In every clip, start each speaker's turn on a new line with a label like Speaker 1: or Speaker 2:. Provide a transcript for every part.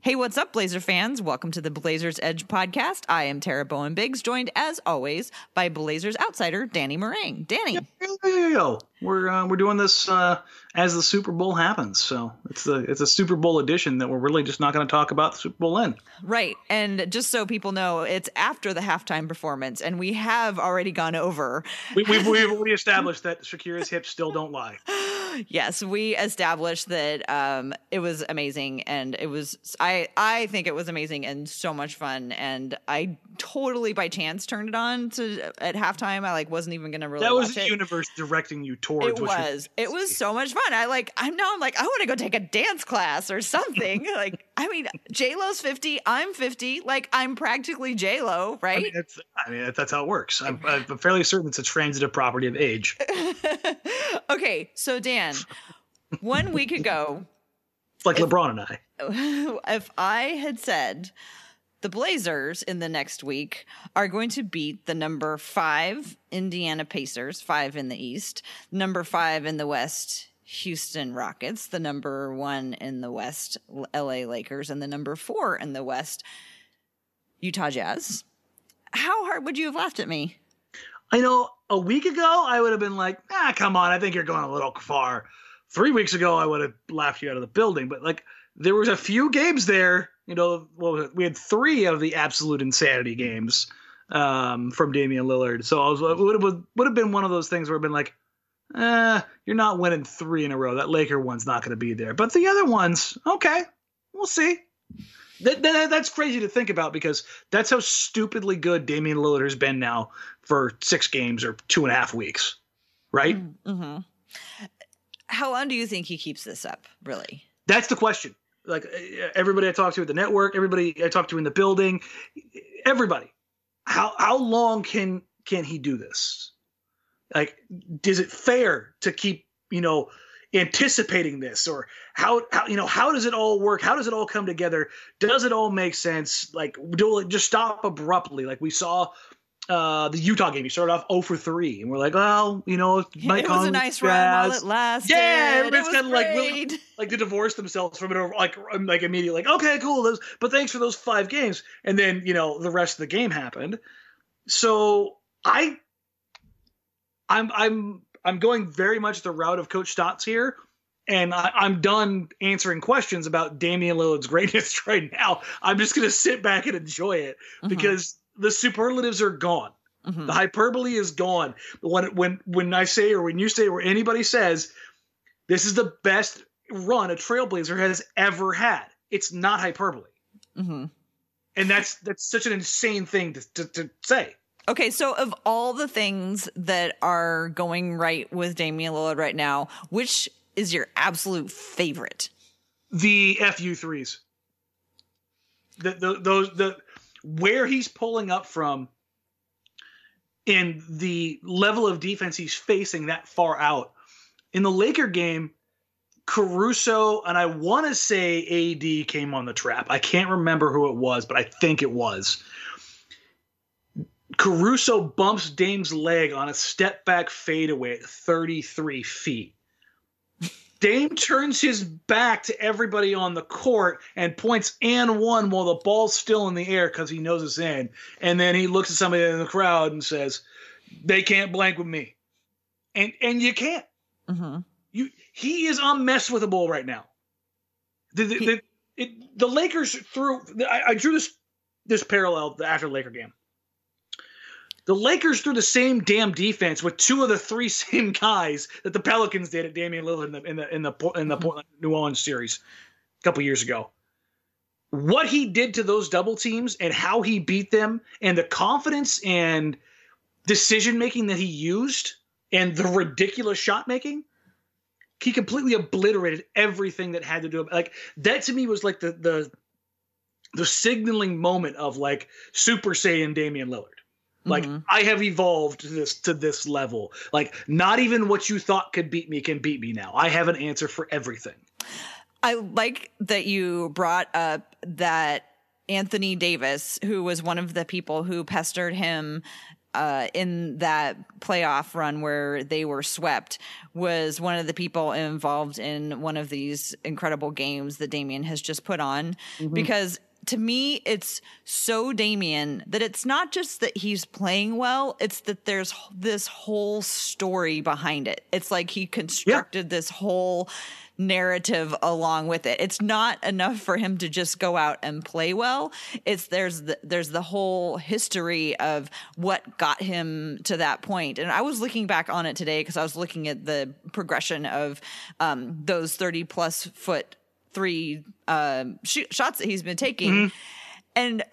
Speaker 1: Hey, what's up, Blazer fans? Welcome to the Blazers Edge podcast. I am Tara Bowen Biggs, joined as always by Blazers outsider Danny Marang. Danny,
Speaker 2: Yo, we're uh, we're doing this uh, as the Super Bowl happens, so it's a it's a Super Bowl edition that we're really just not going to talk about the Super Bowl in.
Speaker 1: right? And just so people know, it's after the halftime performance, and we have already gone over.
Speaker 2: We, we've we've already established that Shakira's hips still don't lie.
Speaker 1: Yes, we established that um, it was amazing, and it was I I think it was amazing and so much fun, and I totally by chance turned it on to at halftime. I like wasn't even gonna really.
Speaker 2: That was the
Speaker 1: it.
Speaker 2: universe directing you towards.
Speaker 1: It was. It was so much fun. I like. I'm now. I'm like. I want to go take a dance class or something. like. I mean, J Lo's 50. I'm 50. Like. I'm practically J Lo,
Speaker 2: I
Speaker 1: right?
Speaker 2: mean, that's, I mean, that's how it works. I'm, I'm fairly certain it's a transitive property of age.
Speaker 1: okay. So Dan, one week ago,
Speaker 2: It's like LeBron and I.
Speaker 1: if I had said the Blazers in the next week are going to beat the number five Indiana Pacers, five in the East, number five in the West, Houston Rockets, the number one in the West, LA Lakers, and the number four in the West, Utah Jazz. How hard would you have laughed at me?
Speaker 2: I know a week ago I would have been like, ah, come on, I think you're going a little far. Three weeks ago I would have laughed you out of the building, but like there was a few games there. You know, well, we had three of the absolute insanity games um, from Damian Lillard. So I was would have would have been one of those things where I've been like, eh, you're not winning three in a row. That Laker one's not going to be there, but the other ones, okay, we'll see. That, that, that's crazy to think about because that's how stupidly good Damian Lillard has been now for six games or two and a half weeks, right?
Speaker 1: Mm-hmm. How long do you think he keeps this up, really?
Speaker 2: That's the question. Like uh, everybody I talked to at the network, everybody I talked to in the building, everybody. How how long can can he do this? Like, is it fair to keep you know anticipating this, or how how you know how does it all work? How does it all come together? Does it all make sense? Like, do it just stop abruptly? Like we saw uh the Utah game. He started off 0 for 3, and we're like, well, you know, Mike
Speaker 1: it was a nice run while it lasted.
Speaker 2: Yeah,
Speaker 1: It
Speaker 2: everybody's
Speaker 1: was
Speaker 2: kind of like really, like to divorce themselves from it, or like like immediately, like okay, cool, those, but thanks for those five games, and then you know the rest of the game happened. So I, I'm I'm I'm going very much the route of Coach Stotts here, and I, I'm done answering questions about Damian Lillard's greatness right now. I'm just gonna sit back and enjoy it
Speaker 1: Mhm,
Speaker 2: because the superlatives are gone.
Speaker 1: mhm.
Speaker 2: The hyperbole is gone. When when when I say or when you say or anybody says this is the best run a Trailblazer has ever had, it's not hyperbole,
Speaker 1: Mhm.
Speaker 2: and that's that's such an insane thing to to, to say.
Speaker 1: Okay, so of all the things that are going right with Damian Lillard right now, which is your absolute favorite?
Speaker 2: The fu threes, the, the those the where he's pulling up from, and the level of defense he's facing that far out. In the Laker game, Caruso and I want to say AD came on the trap. I can't remember who it was, but I think it was. Caruso bumps Dame's leg on a step back fadeaway at 33 feet. Dame turns his back to everybody on the court and points and one while the ball's still in the air because he knows it's in. And then he looks at somebody in the crowd and says, They can't blank with me. And and you can't.
Speaker 1: Mm-hmm.
Speaker 2: You he is unmesswithable right now. The, the, the, it, the Lakers threw. I, I drew this this parallel the after the Laker game. The Lakers threw the same damn defense with two of the three same guys that the Pelicans did at Damian Lillard in the in the in the, in the mm-hmm. Portland New Orleans series a couple years ago. What he did to those double teams and how he beat them and the confidence and decision making that he used and the ridiculous shot making he completely obliterated everything that had to do like that to me was like the the the signaling moment of like super saiyan damian lillard like mm-hmm. i have evolved to this to this level like not even what you thought could beat me can beat me now i have an answer for everything
Speaker 1: i like that you brought up that Anthony Davis, who was one of the people who pestered him uh, in that playoff run where they were swept was one of the people involved in one of these incredible games that Damian has just put on. Mm-hmm. Because to me, it's so Damian that it's not just that he's playing well, it's that there's this whole story behind it. It's like he constructed yeah. this whole narrative along with it. It's not enough for him to just go out and play well. It's there's the, there's the whole history of what got him to that point. And I was looking back on it today because I was looking at the progression of um, those 30 plus foot three sh- shots that he's been taking. Mm-hmm. And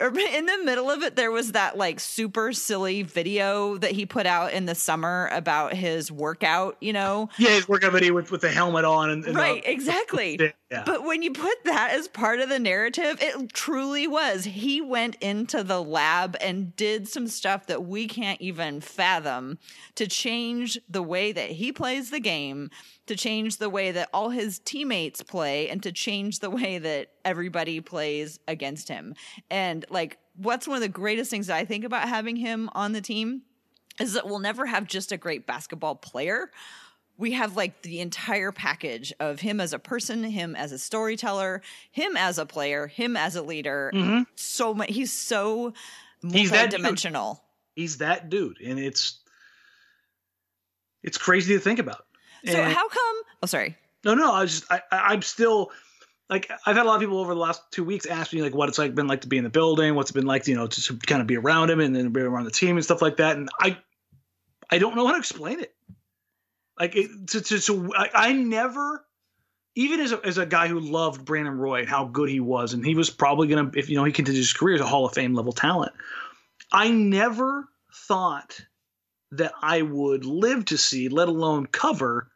Speaker 1: in the middle of it, there was that like super silly video that he put out in the summer about his workout, you know?
Speaker 2: Yeah, his workout video with, with the helmet on. And, and
Speaker 1: right, the, exactly. Yeah. But when you put that as part of the narrative, it truly was. He went into the lab and did some stuff that we can't even fathom to change the way that he plays the game to change the way that all his teammates play and to change the way that everybody plays against him. And like, what's one of the greatest things that I think about having him on the team is that we'll never have just a great basketball player. We have like the entire package of him as a person, him as a storyteller, him as a player, him as a leader. Mm-hmm. So much. He's so he's that dimensional.
Speaker 2: He's that dude, and it's it's crazy to think about.
Speaker 1: So and, how come? Oh, sorry.
Speaker 2: No, no. I was just I, I'm still like I've had a lot of people over the last two weeks ask me like what it's like been like to be in the building, what's it been like, to, you know, to, to kind of be around him and then be around the team and stuff like that. And I I don't know how to explain it. Like it, to, to, to I, I never even as a, as a guy who loved Brandon Roy and how good he was, and he was probably gonna if you know he continues his career as a Hall of Fame level talent. I never thought that I would live to see, let alone cover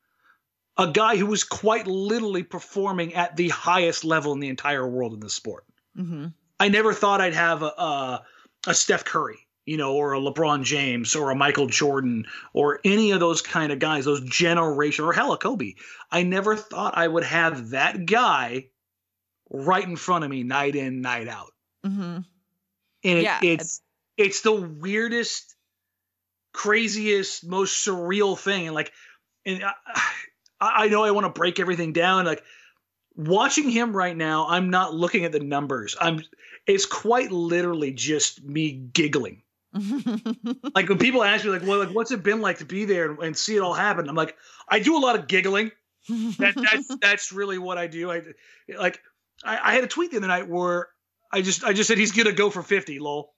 Speaker 2: a guy who was quite literally performing at the highest level in the entire world in the sport. Mm-hmm. I never thought I'd have a, a, a Steph Curry, you know, or a LeBron James or a Michael Jordan or any of those kind of guys, those generation or hella Kobe. I never thought I would have that guy right in front of me night in, night out. Mm-hmm. And it, yeah, it's it's the weirdest, craziest, most surreal thing. And like, and I, I know I want to break everything down. Like watching him right now, I'm not looking at the numbers. I'm it's quite literally just me giggling. Like when people ask me, like, well, like, what's it been like to be there and, and see it all happen? I'm like, I do a lot of giggling. That, that's that's really what I do. I like I, I, had a tweet the other night where I just I just said he's gonna go for 50, lol.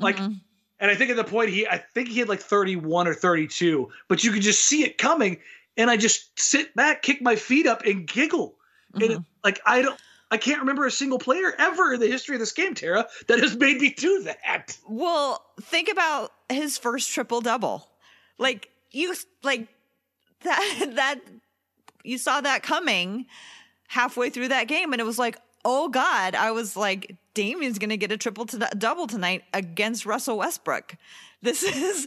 Speaker 2: Like mm-hmm. and I think at the point he I think he had like 31 or 32, but you could just see it coming and I just sit back, kick my feet up, and giggle. Mm-hmm. And it, like I don't, I can't remember a single player ever in the history of this game, Tara, that has made me do that.
Speaker 1: Well, think about his first triple double. Like you, like that that you saw that coming halfway through that game, and it was like, oh god, I was like, Damian's going to get a triple to double tonight against Russell Westbrook. This is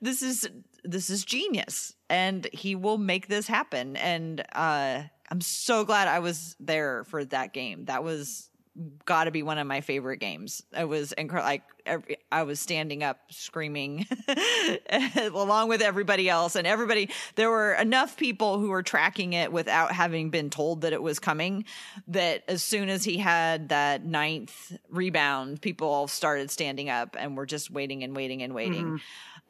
Speaker 1: this is this is genius and he will make this happen. And uh i'm so glad i was there for that game. That was got to be one of my favorite games. It was incredible like every, i was standing up screaming along with everybody else. And everybody there were enough people who were tracking it without having been told that it was coming that as soon as he had that ninth rebound people all started standing up and were just waiting and waiting and waiting. Mm-hmm.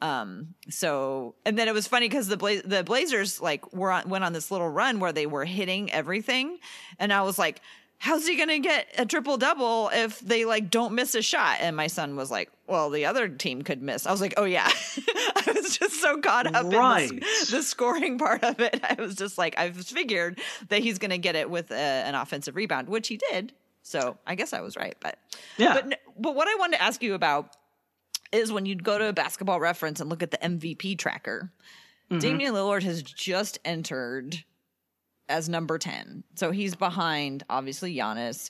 Speaker 1: Um, so, and then it was funny because the Bla- the Blazers like were on, went on this little run where they were hitting everything, and I was like, how's he gonna get a triple double if they like don't miss a shot? And my son was like, well, the other team could miss. I was like, oh yeah. I was just so caught up
Speaker 2: Right.
Speaker 1: in the, the scoring part of it. I was just like, I've figured that he's gonna get it with a, an offensive rebound, which he did. So I guess I was right. But
Speaker 2: Yeah.
Speaker 1: but but what I wanted to ask you about is when you go to a basketball reference and look at the MVP tracker,
Speaker 2: Mm-hmm.
Speaker 1: Damian Lillard has just entered as number 10. So he's behind, obviously, Giannis.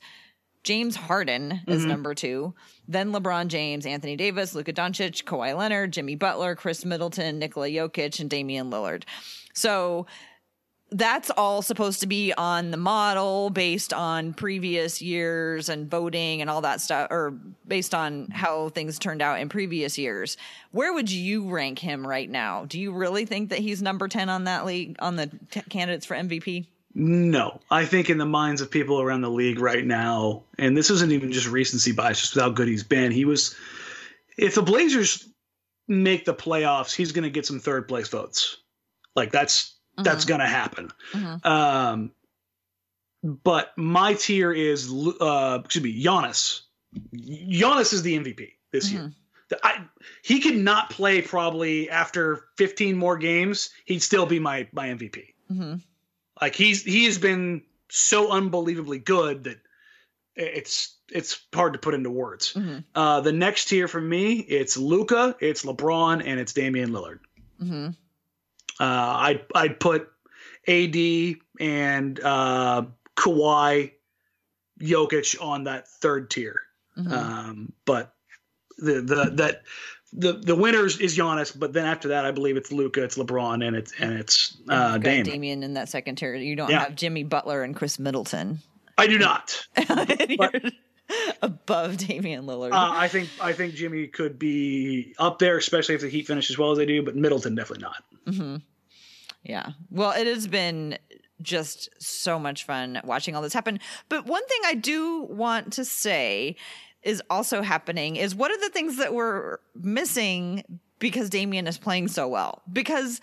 Speaker 1: James Harden
Speaker 2: Mm-hmm.
Speaker 1: is number two. Then LeBron James, Anthony Davis, Luka Doncic, Kawhi Leonard, Jimmy Butler, Khris Middleton, Nikola Jokic, and Damian Lillard. So that's all supposed to be on the model based on previous years and voting and all that stuff, or based on how things turned out in previous years. Where would you rank him right now? Do you really think that he's number 10 on that league, on the t- candidates for MVP?
Speaker 2: No, I think in the minds of people around the league right now, and this isn't even just recency bias, just how good he's been. He was, if the Blazers make the playoffs, he's going to get some third place votes. Like that's that's going to happen.
Speaker 1: Mhm.
Speaker 2: Um, but my tier is, uh, excuse me, Giannis. Giannis is the MVP this year. I, he could not play probably after 15 more games. He'd still be my my MVP.
Speaker 1: hmm
Speaker 2: Like he's he has been so unbelievably good that it's it's hard to put into words.
Speaker 1: hmm
Speaker 2: Uh, the next tier for me, it's Luka, it's LeBron, and it's Damian Lillard.
Speaker 1: hmm
Speaker 2: Uh, I'd I'd put AD and uh, Kawhi, Jokic on that third tier.
Speaker 1: hmm
Speaker 2: Um, but the the that the the winners is Giannis, but then after that, I believe it's Luka, it's LeBron, and it's and it's uh, Dame.
Speaker 1: Damian in that second tier. You don't
Speaker 2: Yeah.
Speaker 1: have Jimmy Butler and Khris Middleton.
Speaker 2: I do not.
Speaker 1: You're above Damian Lillard.
Speaker 2: Uh, I think I think Jimmy could be up there, especially if the Heat finish as well as they do. But Middleton definitely not.
Speaker 1: hmm Yeah. Well, it has been just so much fun watching all this happen. But one thing I do want to say is also happening is what are the things that we're missing because Damian is playing so well? Because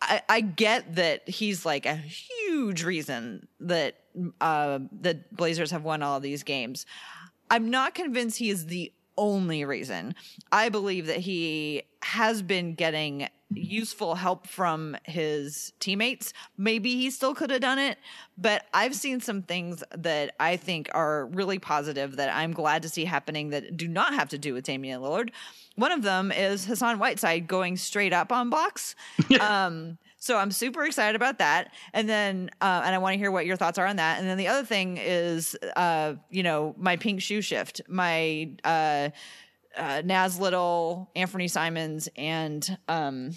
Speaker 1: I, I get that he's like a huge reason that uh, the Blazers have won all of these games. I'm not convinced he is the only reason. I believe that he has been getting useful help from his teammates. Maybe he still could have done it, but I've seen some things that I think are really positive that I'm glad to see happening that do not have to do with Damian Lillard. One of them is Hassan Whiteside going straight up on blocks. um, so I'm super excited about that. And then, uh, and I want to hear what your thoughts are on that. And then the other thing is, uh, you know, my pink shoe shift, my uh, uh, Naz Little, Anfernee Simons, and um,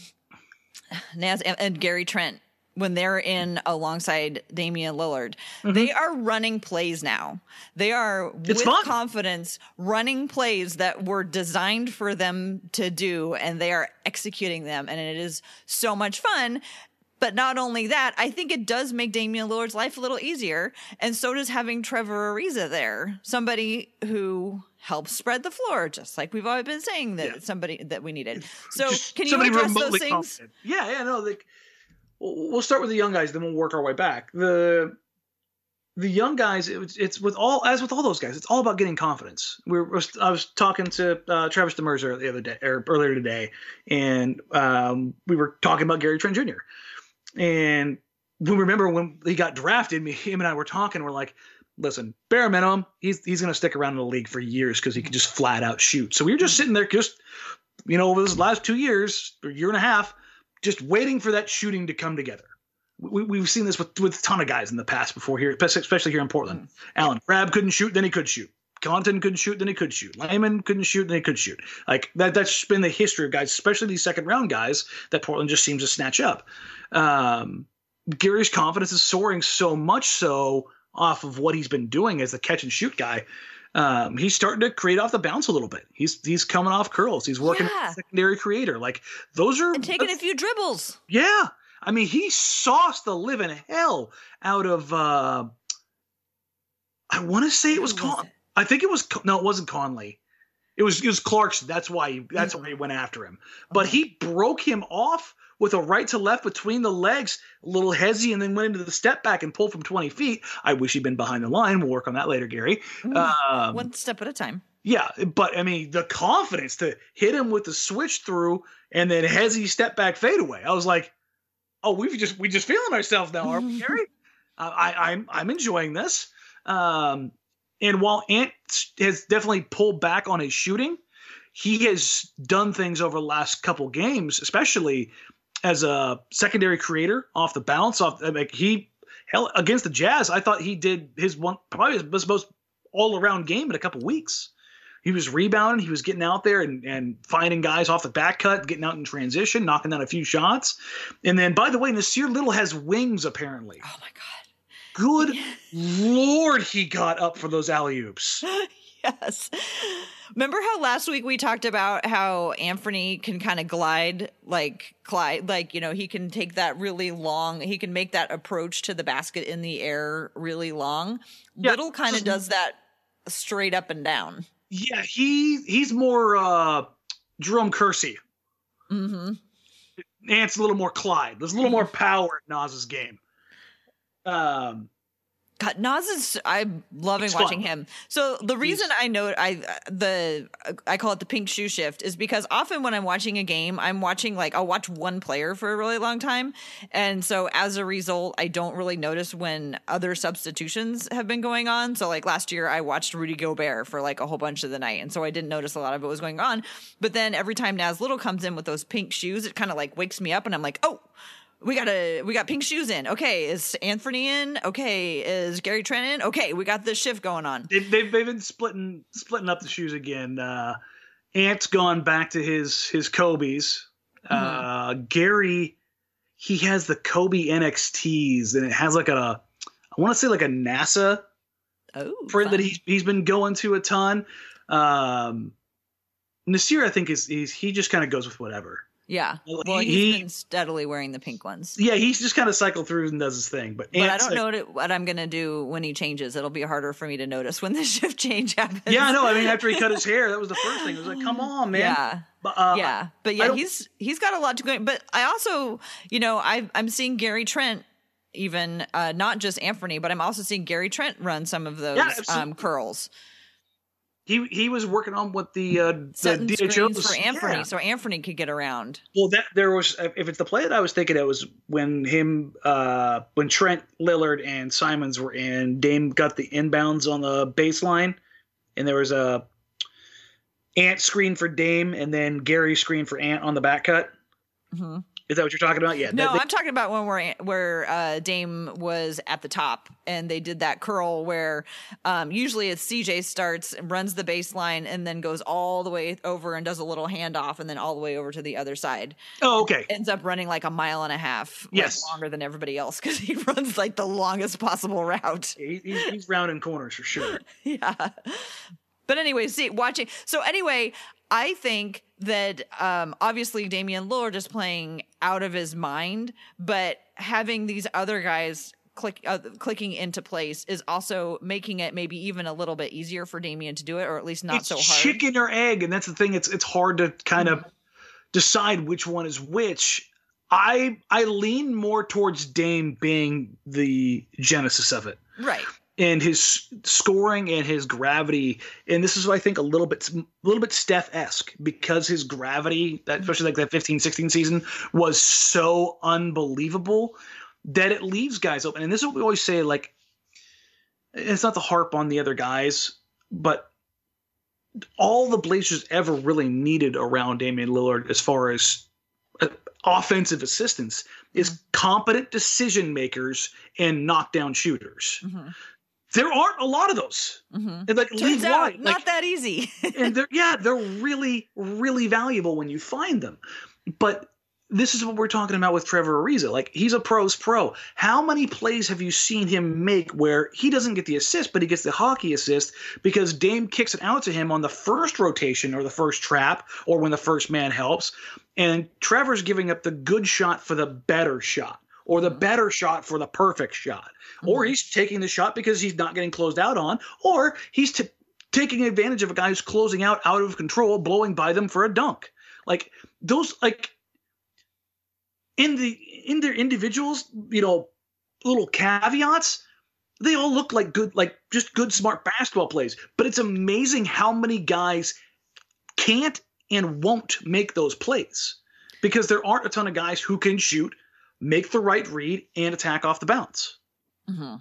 Speaker 1: and, and Gary Trent when they're in alongside Damian Lillard. They are running plays now. They are
Speaker 2: Mm-hmm. It's
Speaker 1: with
Speaker 2: fun.
Speaker 1: confidence running plays that were designed for them to do and they are executing them and it is so much fun. But not only that, I think it does make Damian Lillard's life a little easier. And so does having Trevor Ariza there, somebody who helps spread the floor, just like we've always been saying that
Speaker 2: Yeah.
Speaker 1: somebody that we needed. So
Speaker 2: Just
Speaker 1: can you address those things?
Speaker 2: confident. Yeah, yeah, no. Like, we'll start with the young guys, then we'll work our way back. The the young guys, it's, it's with all as with all those guys, it's all about getting confidence. We were, I was talking to uh, Travis Demerzer the other day or earlier today, and um, we were talking about Gary Trent Jr. And we remember when he got drafted, me, him and I were talking. We're like, listen, bare minimum, he's he's to stick around in the league for years because he can just flat out shoot. So we were just sitting there, just you know, over this last two years or year and a half, just waiting for that shooting to come together. We, we've seen this with with a ton of guys in the past before here, especially here in Portland. Allen Crabbe couldn't shoot, then he could shoot. Compton couldn't shoot, then he could shoot. Layman couldn't shoot, then he could shoot. Like that. That's been the history of guys, especially these second round guys that Portland just seems to snatch up. Um, Gary's confidence is soaring so much so off of what he's been doing as the catch and shoot guy. Um, he's starting to create off the bounce a little bit. He's he's coming off curls. He's working
Speaker 1: Yeah.
Speaker 2: as a secondary creator. Like those are
Speaker 1: And taking a few dribbles.
Speaker 2: yeah. I mean, he sauced the living hell out of. uh I want to say it was
Speaker 1: was
Speaker 2: Con.
Speaker 1: it?
Speaker 2: I think it was no, it wasn't Conley. It was it was Clarkson. That's why he, that's why he went after him. But he broke him off with a right to left between the legs, a little hezzy, and then went into the step back and pulled from 20 feet. I wish he'd been behind the line. We'll work on that later, Gary. Um,
Speaker 1: One step at a time.
Speaker 2: yeah, but I mean, the confidence to hit him with the switch through and then hezzy step back fadeaway. I was like, oh, we've just we just feeling ourselves now, aren't we, Gary? I, I'm I'm enjoying this. Um, and while Ant has definitely pulled back on his shooting, he has done things over the last couple games, especially as a secondary creator off the bounce. Off like he hell against the Jazz, I thought he did his one probably his most all around game in a couple weeks. He was rebounding, he was getting out there and, and finding guys off the back cut, getting out in transition, knocking down a few shots. And then, by the way, Nassir Little has wings apparently.
Speaker 1: Oh my god.
Speaker 2: Good lord, he got up for those alley oops.
Speaker 1: Yes. Remember how last week we talked about how Anfernee can kind of glide like Clyde, like, you know, he can take that really long, he can make that approach to the basket in the air really long.
Speaker 2: Yeah.
Speaker 1: Little kind of does that straight up and down.
Speaker 2: Yeah, he he's more uh Jerome Kersey.
Speaker 1: Mm-hmm.
Speaker 2: Ant's a little more Clyde. There's a little more power in Nas's game. Um
Speaker 1: God, Nas is I'm loving
Speaker 2: It's
Speaker 1: watching
Speaker 2: fun.
Speaker 1: him. So the reason I know I the I call it the pink shoe shift is because often when I'm watching a game, I'm watching like I'll watch one player for a really long time, and so as a result, I don't really notice when other substitutions have been going on. So like last year, I watched Rudy Gobert for like a whole bunch of the night, and so I didn't notice a lot of it was going on. But then every time Nas Little comes in with those pink shoes, it kind of like wakes me up, and I'm like, oh we got a we got pink shoes in. Okay, is Anfernee in? Okay, is Gary Trent in? Okay, we got this shift going on.
Speaker 2: they, they've they've been splitting splitting up the shoes again. Uh Ant's gone back to his his Kobe's. Uh Gary he has the Kobe NXTs and it has like a I want to say like a NASA
Speaker 1: Oh,
Speaker 2: print that
Speaker 1: fun.
Speaker 2: he's he's been going to a ton. Um, Nassir, I think is he's, he just kind of goes with whatever.
Speaker 1: Yeah.
Speaker 2: Well,
Speaker 1: Well,
Speaker 2: he-
Speaker 1: he's
Speaker 2: he-
Speaker 1: been steadily wearing the pink ones.
Speaker 2: Yeah, he's just kind of cycled through and does his thing. But,
Speaker 1: But I don't
Speaker 2: like-
Speaker 1: know what, what I'm gonna do when he changes. It'll be harder for me to notice when the shift change happens.
Speaker 2: Yeah, I know. I mean, after he cut his hair, that was the first thing. It was like, come on, man.
Speaker 1: Yeah.
Speaker 2: But, uh,
Speaker 1: yeah, but yeah, he's he's got a lot to go. But I also, you know, I I'm seeing Gary Trent even uh, not just Anfernee, but I'm also seeing Gary Trent run some of those
Speaker 2: Yeah,
Speaker 1: um, curls.
Speaker 2: He he was working on what the uh, the DHOs
Speaker 1: for Anfernee,
Speaker 2: Yeah.
Speaker 1: so Anfernee could get around.
Speaker 2: Well, that there was if it's the play that I was thinking, it was when him uh when Trent Lillard and Simons were in. Dame got the inbounds on the baseline, and there was a Ant screen for Dame, and then Gary screen for Ant on the back cut.
Speaker 1: hmm
Speaker 2: Is that what you're talking about? Yeah.
Speaker 1: No,
Speaker 2: that-
Speaker 1: I'm talking about when where where uh, Dame was at the top and they did that curl where um, usually it's CJ starts and runs the baseline and then goes all the way over and does a little handoff and then all the way over to the other side.
Speaker 2: oh, okay.
Speaker 1: Ends up running like a mile and a half, like,
Speaker 2: Yes.
Speaker 1: longer than everybody else because he runs like the longest possible route.
Speaker 2: He, he's, he's rounding corners for sure.
Speaker 1: yeah. But anyway, see, watching. So anyway, I think that um, obviously Damian Lillard is playing out of his mind, but having these other guys click uh, clicking into place is also making it maybe even a little bit easier for Damian to do it, or at least not
Speaker 2: it's
Speaker 1: so hard. Mm-hmm.
Speaker 2: chicken or egg, and that's the thing. It's it's hard to kind of decide which one is which. I I lean more towards Dame being the genesis of it.
Speaker 1: Right.
Speaker 2: And his scoring and his gravity and this is what i think a little bit a little bit steph-esque because his gravity that especially like that 15 16 season was so unbelievable that it leaves guys open. And this is what we always say like it's not to harp on the other guys but all the blazers ever really needed around Damian Lillard as far as uh, offensive assistance is competent decision makers and knockdown shooters.
Speaker 1: Hmm
Speaker 2: there aren't a lot of those.
Speaker 1: hmm
Speaker 2: And like
Speaker 1: Turns
Speaker 2: league
Speaker 1: out
Speaker 2: wide,
Speaker 1: not
Speaker 2: like,
Speaker 1: that easy.
Speaker 2: and they're yeah, they're really, really valuable when you find them. But this is what we're talking about with Trevor Ariza. Like he's a pro's pro. How many plays have you seen him make where he doesn't get the assist, but he gets the hockey assist because Dame kicks it out to him on the first rotation or the first trap or when the first man helps, and Trevor's giving up the good shot for the better shot or the mm-hmm. better shot for the perfect shot, or mm-hmm. he's taking the shot because he's not getting closed out on, or he's t- taking advantage of a guy who's closing out out of control, blowing by them for a dunk. Like those, like in the in their individuals, you know, little caveats, they all look like good, like just good, smart basketball plays. But it's amazing how many guys can't and won't make those plays because there aren't a ton of guys who can shoot, make the right read, and attack off the bounce.
Speaker 1: Mm-hmm.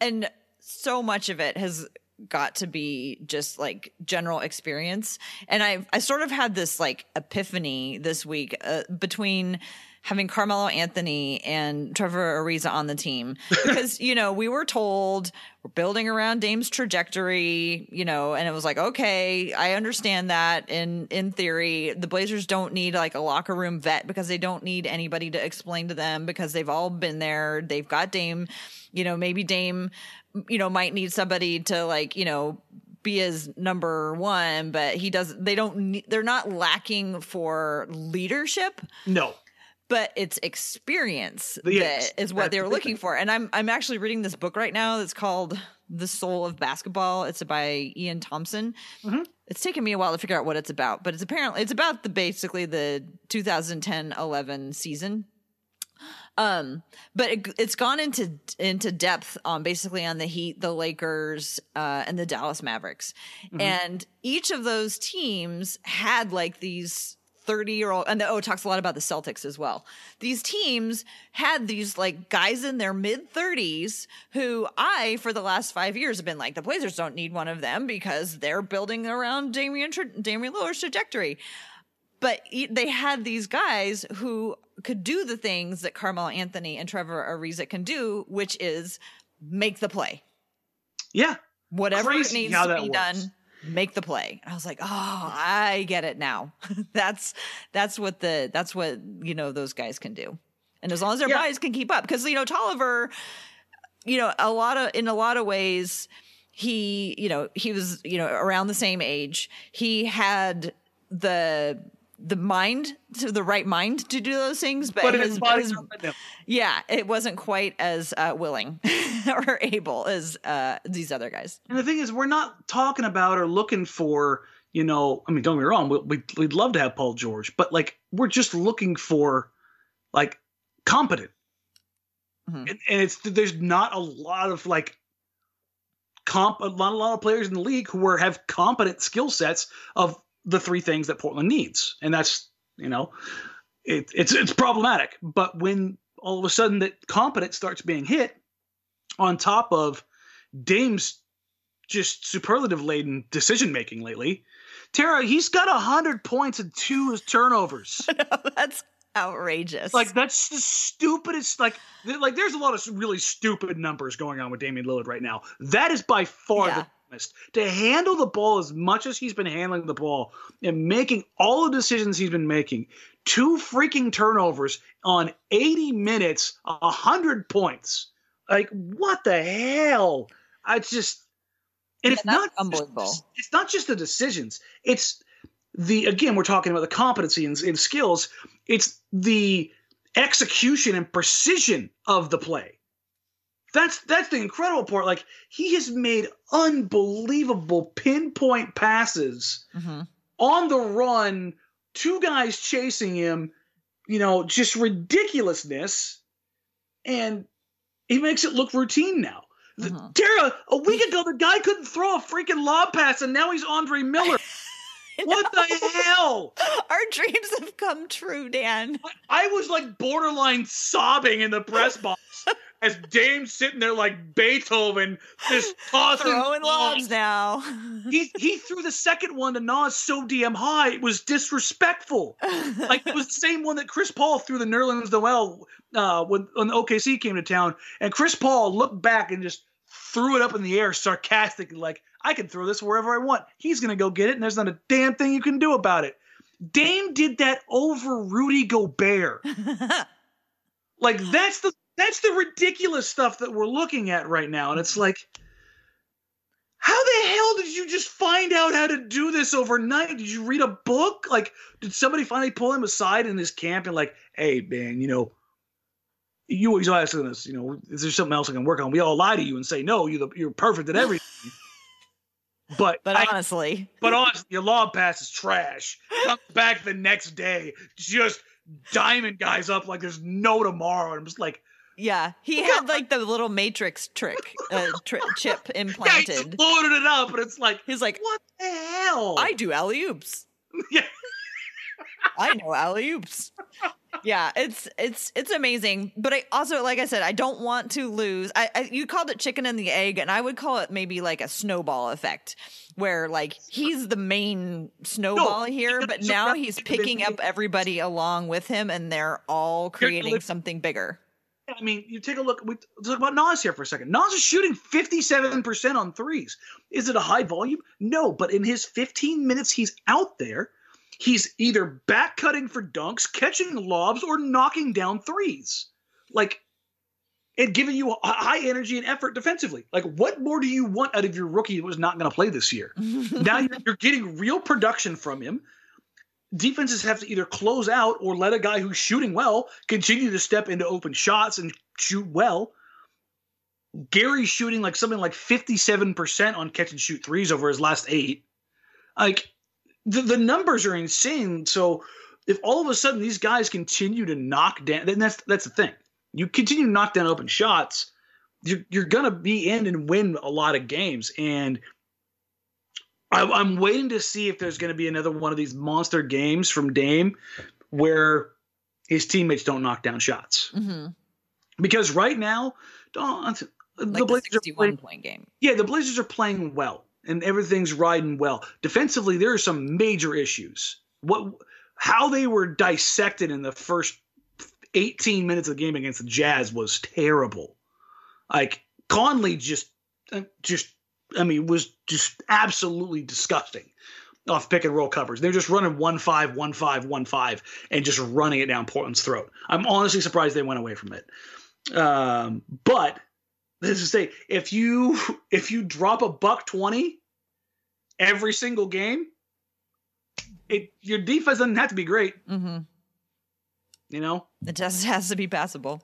Speaker 1: And so much of it has got to be just like general experience. And I I sort of had this like epiphany this week uh, between having Carmelo Anthony and Trevor Ariza on the team. Because you know we were told we're building around Dame's trajectory, you know, and it was like okay, I understand that. In in theory the Blazers don't need like a locker room vet because they don't need anybody to explain to them because they've all been there, they've got Dame, you know, maybe Dame, you know, might need somebody to like you know be his number one, but he does. They don't. They're not lacking for leadership.
Speaker 2: No,
Speaker 1: but it's experience
Speaker 2: Yes,
Speaker 1: that is what they were looking for. And I'm I'm actually reading this book right now that's called The Soul of Basketball. It's by Ian Thomsen.
Speaker 2: Mm-hmm.
Speaker 1: It's taken me a while to figure out what it's about, but it's apparently it's about the basically the 2010-11 season. Um, but it, it's gone into into depth on basically on the Heat, the Lakers, uh, and the Dallas Mavericks, and each of those teams had like these 30 year old and oh it talks a lot about the celtics as well. These teams had these like guys in their mid 30s who i for the last five years have been like the blazers don't need one of them because they're building around damian damian lillard's trajectory but they had these guys who could do the things that Carmelo anthony and trevor ariza can do which is make the play.
Speaker 2: Yeah,
Speaker 1: whatever
Speaker 2: Crazy
Speaker 1: needs to be
Speaker 2: works.
Speaker 1: done make the play. I was like oh i get it now. That's that's what the that's what you know those guys can do. And as long as their
Speaker 2: Yeah.
Speaker 1: bodies can keep up because you know tolliver you know a lot of in a lot of ways he you know he was you know around the same age. He had the the mind to the right mind to do those things but,
Speaker 2: but
Speaker 1: his,
Speaker 2: his
Speaker 1: yeah it wasn't quite as uh, willing or able as uh, these other guys
Speaker 2: And the thing is, we're not talking about or looking for, you know, I mean, don't get me wrong, we, we, we'd love to have Paul George, but like, we're just looking for, like, competent.
Speaker 1: Mhm.
Speaker 2: And, and it's there's not a lot of like comp, a lot, a lot of players in the league who are have competent skill sets of the three things that Portland needs, and that's you know, it, it's it's problematic. But when all of a sudden that competence starts being hit, on top of Dame's just superlative laden decision making lately. Tara, he's got a hundred points and two turnovers.
Speaker 1: that's outrageous
Speaker 2: like that's the stupidest. Like, th- like there's a lot of really stupid numbers going on with Damian Lillard right now. That is by far
Speaker 1: Yeah.
Speaker 2: the To handle the ball as much as he's been handling the ball and making all the decisions he's been making, two freaking turnovers on 80 minutes, a hundred points. Like what the hell? I just and it's
Speaker 1: Yeah, that's
Speaker 2: not
Speaker 1: unbelievable.
Speaker 2: It's not just the decisions. It's the again we're talking about the competency and, and skills. It's the execution and precision of the play. That's that's the incredible part. Like he has made unbelievable pinpoint passes
Speaker 1: Mhm.
Speaker 2: on the run, two guys chasing him, you know, just ridiculousness. And he makes it look routine now. The-
Speaker 1: Mhm.
Speaker 2: Tara, a week ago, the guy couldn't throw a freaking lob pass, and now he's Andre Miller. what the hell?
Speaker 1: our dreams have come true dan
Speaker 2: I was like borderline sobbing in the press box as Dame's sitting there like Beethoven, just tossing
Speaker 1: throwing lobs now
Speaker 2: He he threw the second one to Nas so damn high it was disrespectful. like it was the same one that Chris Paul threw the Nerlens Noel uh, when when OKC came to town, and Chris Paul looked back and just threw it up in the air sarcastically, like I can throw this wherever I want. He's gonna go get it, and there's not a damn thing you can do about it. Dame did that over Rudy Gobert. like that's the that's the ridiculous stuff that we're looking at right now, and it's mm-hmm. like. How the hell did you just find out how to do this overnight? Did you read a book? Like, did somebody finally pull him aside in his camp and like, hey man, you know, you always asking us, you know, is there something else I can work on? We all lie to you and say no, you're the, you're perfect at everything. but
Speaker 1: but
Speaker 2: I-
Speaker 1: honestly
Speaker 2: but honestly, your law pass is trash. Comes back the next day, just diamond guys up like there's no tomorrow. And I'm just like,
Speaker 1: Yeah, he had like the little matrix trick uh, tri- chip
Speaker 2: yeah, he's
Speaker 1: implanted.
Speaker 2: loaded it up, and it's like,
Speaker 1: He's like,
Speaker 2: what the hell?
Speaker 1: I do alley oops.
Speaker 2: Yeah.
Speaker 1: I know alley oops. Yeah, it's it's it's amazing, but I also, like I said, I don't want to lose. I, I you called it chicken and the egg, and I would call it maybe like a snowball effect, where like he's the main snowball here, but now he's picking up everybody along with him, and they're all creating something bigger.
Speaker 2: I mean, you take a look. We let's talk about Nas here for a second. Nas is shooting 57% on threes. Is it a high volume? No, but in his 15 minutes he's out there, he's either back cutting for dunks, catching lobs, or knocking down threes. Like, and giving you high energy and effort defensively. Like, what more do you want out of your rookie who was not going to play this year? now you're, you're getting real production from him. Defenses have to either close out or let a guy who's shooting well continue to step into open shots and shoot well. Gary's shooting like something like 57% on catch and shoot threes over his last eight. Like the, the numbers are insane. So if all of a sudden these guys continue to knock down, then that's that's the thing. You continue to knock down open shots, you're you're gonna be in and win a lot of games. And I, I'm waiting to see if there's going to be another one of these monster games from Dame where his teammates don't knock down shots.
Speaker 1: hmm
Speaker 2: Because right now, don't, the
Speaker 1: Like the
Speaker 2: Blazers are playing,
Speaker 1: point game.
Speaker 2: yeah, the Blazers are playing well and everything's riding well. Defensively, there are some major issues. What, how they were dissected in the first 18 minutes of the game against the Jazz was terrible. Like Conley just, uh, just, I mean, was just absolutely disgusting off pick and roll covers. They're just running one five, one five, one five, and just running it down Portland's throat. I'm honestly surprised they went away from it. Um, but this is to say, if you if you drop a buck twenty every single game, it your defense doesn't have to be great.
Speaker 1: hmm
Speaker 2: You know,
Speaker 1: It just has to be passable.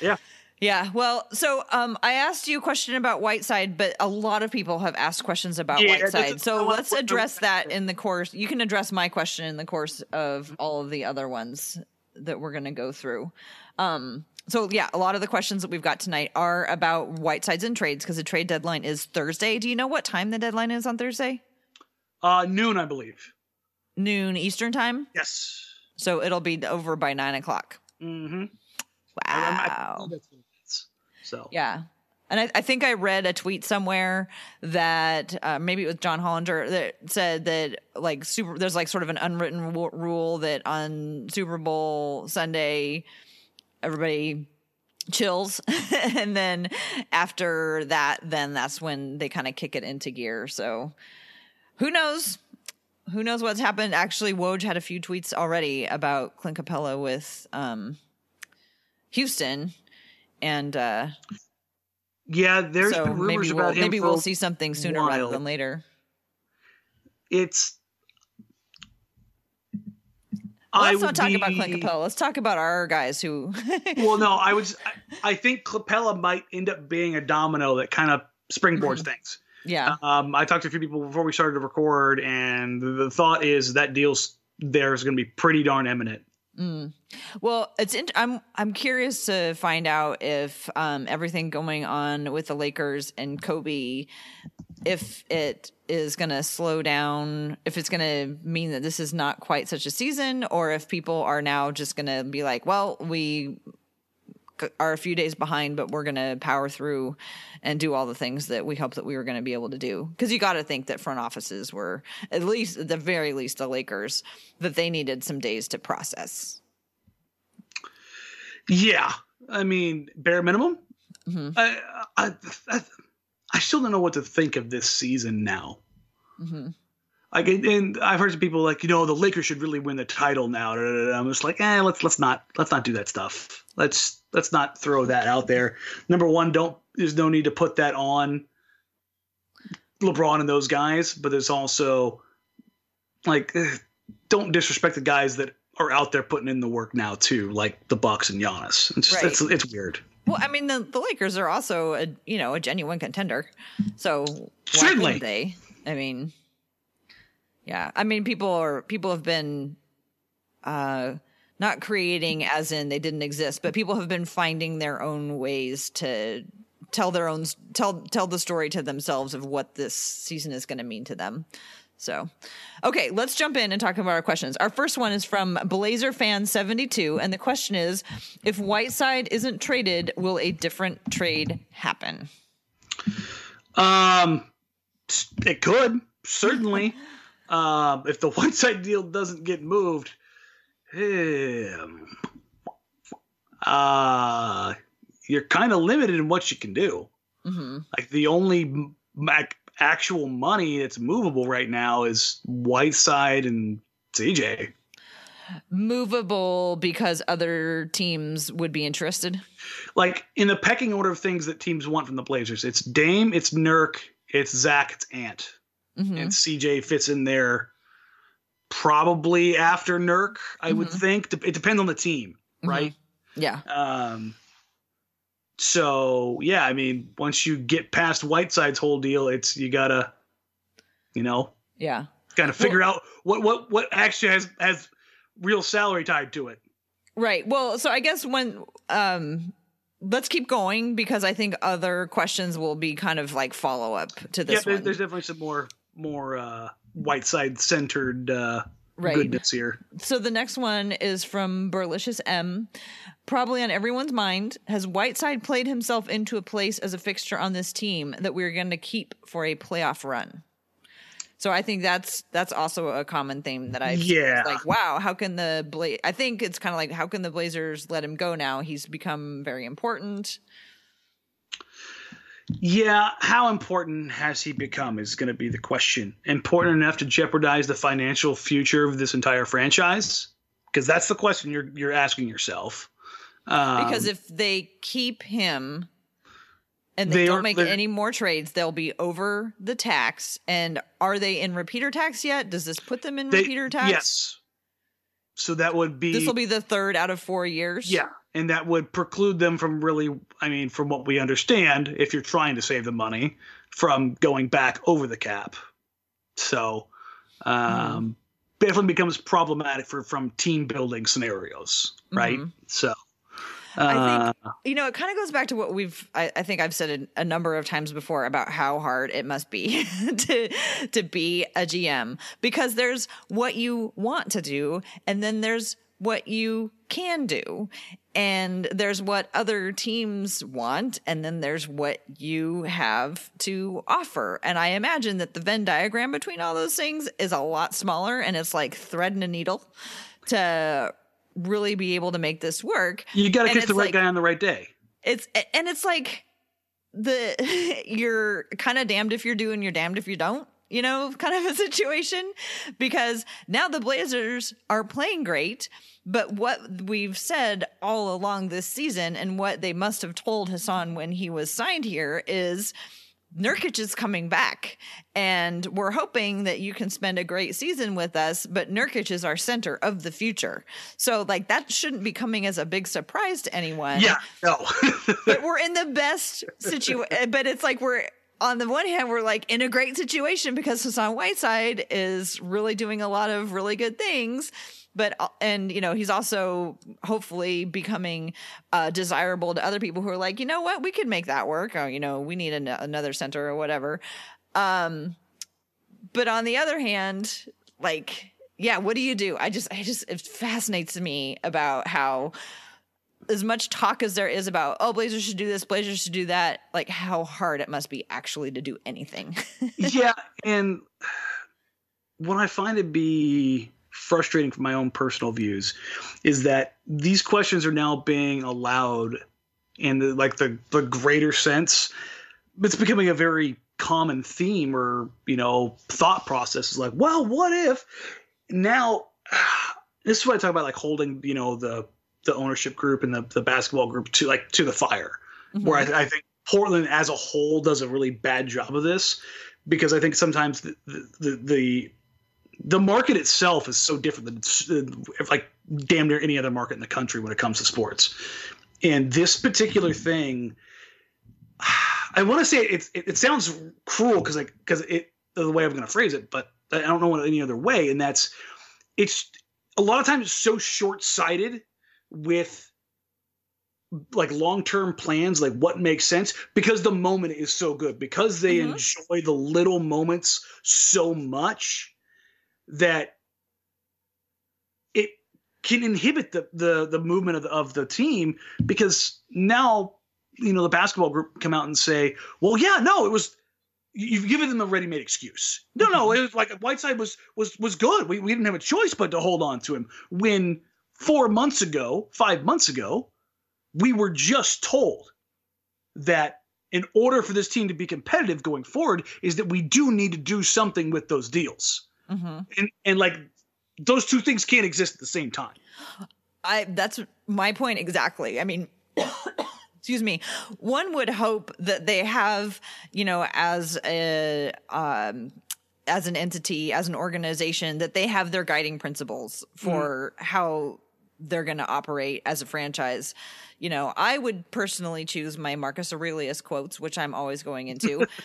Speaker 2: Yeah.
Speaker 1: Yeah. Well, so um, I asked you a question about Whiteside, but a lot of people have asked questions about
Speaker 2: Yeah,
Speaker 1: Whiteside. So let's address that in the course. You can address my question in the course of all of the other ones that we're going to go through. Um, so yeah, a lot of the questions that we've got tonight are about Whitesides and trades because the trade deadline is Thursday. Do you know what time the deadline is on Thursday?
Speaker 2: uh, noon, I believe.
Speaker 1: Noon Eastern time.
Speaker 2: Yes.
Speaker 1: So it'll be over by nine o'clock.
Speaker 2: Mm-hmm.
Speaker 1: Wow.
Speaker 2: So
Speaker 1: Yeah. And I, I think I read a tweet somewhere that uh, maybe it was John Hollinger that said that like super there's like sort of an unwritten w- rule that on Super Bowl Sunday everybody chills and then after that then that's when they kind of kick it into gear. So who knows? Who knows what's happened? Actually, Woj had a few tweets already about Clint Capela with um, Houston, and uh,
Speaker 2: yeah, there's
Speaker 1: so
Speaker 2: been rumors
Speaker 1: maybe
Speaker 2: about
Speaker 1: we'll,
Speaker 2: him.
Speaker 1: maybe we'll see something sooner rather than later.
Speaker 2: It's.
Speaker 1: Well, let's not talk about Clint
Speaker 2: be-
Speaker 1: Capela. Let's talk about our guys who.
Speaker 2: well, no, I was. I, I think Capela might end up being a domino that kind of springboards
Speaker 1: Mm-hmm.
Speaker 2: things.
Speaker 1: yeah,
Speaker 2: Um, I talked to a few people before we started to record, and the, thought is that deal's there is going to be pretty darn imminent.
Speaker 1: Mm. Well, it's int- I'm I'm curious to find out if um, everything going on with the Lakers and Kobe, if it is going to slow down, if it's going to mean that this is not quite such a season, or if people are now just going to be like, well, we are a few days behind, but we're going to power through and do all the things that we hope that we were going to be able to do. Because you got to think that front offices were, at least, at the very least, the Lakers, that they needed some days to process.
Speaker 2: Yeah, I mean, bare minimum.
Speaker 1: Mhm.
Speaker 2: I, I, I, I still don't know what to think of this season now.
Speaker 1: hmm
Speaker 2: Like, and- I've heard some people like, you know, the Lakers should really win the title now. I'm just like, eh, let's let's not let's not do that stuff. Let's let's not throw that out there. Number one, don't there's no need to put that on LeBron and those guys, but there's also like, eh, don't disrespect the guys that are out there putting in the work now too, like the Bucks and Giannis. It's just,
Speaker 1: Right.
Speaker 2: it's it's weird.
Speaker 1: Well, I mean, the, the Lakers are also a you know a genuine contender, so why
Speaker 2: Certainly.
Speaker 1: they? I mean, yeah, I mean, people are people have been uh not creating as in they didn't exist, but people have been finding their own ways to tell their own tell tell the story to themselves of what this season is going to mean to them. So, okay, let's jump in and talk about our questions. Our first one is from Blazer Fan 72 and the question is if Whiteside isn't traded, will a different trade happen?
Speaker 2: Um it could certainly. um, if the Whiteside deal doesn't get moved, um, uh, you're kind of limited in what you can do.
Speaker 1: Mm-hmm.
Speaker 2: Like the only actual money that's movable right now is Whiteside and CJ.
Speaker 1: Movable because other teams would be interested.
Speaker 2: Like in the pecking order of things that teams want from the Blazers, it's Dame, it's Nurk, it's Zach, it's Ant, mm-hmm. and CJ fits in there probably after Nurk. I mm-hmm. would think it depends on the team, mm-hmm. right?
Speaker 1: Yeah.
Speaker 2: Um, so yeah, I mean, once you get past Whiteside's whole deal, it's you gotta, you know,
Speaker 1: yeah,
Speaker 2: kind of figure well, out what what what actually has has real salary tied to it.
Speaker 1: Right. Well, so I guess when um let's keep going because I think other questions will be kind of like follow up to this. Yeah,
Speaker 2: there's, there's, definitely some more more uh Whiteside centered uh right. goodness here.
Speaker 1: So the next one is from Burlicious M probably on everyone's mind, has Whiteside played himself into a place as a fixture on this team that we're going to keep for a playoff run? So I think that's that's also a common theme that I've
Speaker 2: yeah
Speaker 1: like wow how can the Bla- I think it's kind of like how can the Blazers let him go now he's become very important.
Speaker 2: Yeah, how important has he become is going to be the question. Important enough to jeopardize the financial future of this entire franchise? Because that's the question you're you're asking yourself.
Speaker 1: Um, because if they keep him and they, they don't are, make any more trades, they'll be over the tax. And are they in repeater tax yet? Does this put them in they, repeater tax?
Speaker 2: Yes. So that would be
Speaker 1: this will be the third out of four years.
Speaker 2: Yeah, and that would preclude them from really. I mean, from what we understand, if you're trying to save the money, from going back over the cap. So, um, mm. definitely becomes problematic for from team building scenarios, right? Mm-hmm. So,
Speaker 1: I think uh, you know it kind of goes back to what we've. I, I think I've said a, a, number of times before about how hard it must be to to be a GM because there's what you want to do, and then there's what you can do, and there's what other teams want, and then there's what you have to offer. And I imagine that the Venn diagram between all those things is a lot smaller, and it's like threading a needle to really be able to make this work.
Speaker 2: You got to catch the right like, guy on the right day.
Speaker 1: It's and it's like the you're kind of damned if you're doing, you're damned if you don't. You know, kind of a situation because now the Blazers are playing great, but what we've said all along this season and what they must have told Hassan when he was signed here is Nurkic is coming back, and we're hoping that you can spend a great season with us. But Nurkic is our center of the future, so like that shouldn't be coming as a big surprise to anyone.
Speaker 2: Yeah, no.
Speaker 1: but we're in the best situation. But it's like we're on the one hand, we're like in a great situation because Hassan Whiteside is really doing a lot of really good things but uh, and you know he's also hopefully becoming uh, desirable to other people who are like you know what? We could make that work. Or you know we need an- another center or whatever. Um but on the other hand like yeah what do you do? I just i just it fascinates me about how as much talk as there is about oh blazers should do this blazers should do that like how hard it must be actually to do anything.
Speaker 2: Yeah and what i find to be frustrating from my own personal views is that these questions are now being allowed in the, like the the greater sense. It's becoming a very common theme or you know thought process is like well what if? Now this is what i talk about like holding you know the the ownership group and the, the basketball group to like to the fire mm-hmm. where I, I, think portland as a whole does a really bad job of this because i think sometimes the the, the the market itself is so different than like damn near any other market in the country when it comes to sports. And this particular thing, I want to say it, it, it sounds cruel because like because it the way I'm going to phrase it, but I don't know any other way. And that's it's a lot of times it's so short-sighted with like long-term plans like what makes sense because the moment is so good because they
Speaker 1: Mhm.
Speaker 2: enjoy the little moments so much that it can inhibit the the the movement of the, of the team because now you know the basketball group come out and say well yeah no it was you- you've given them a ready-made excuse. No no it was like whiteside was was was good. We, we didn't have a choice but to hold on to him. When four months ago five months ago we were just told that in order for this team to be competitive going forward is that we do need to do something with those deals
Speaker 1: hmm
Speaker 2: and and like those two things can't exist at the same time
Speaker 1: I that's my point exactly. I mean, excuse me. One would hope that they have, you know, as a um as an entity, as an organization, that they have their guiding principles for how they're going to operate as a franchise. You know, I would personally choose my Marcus Aurelius quotes, which I'm always going into.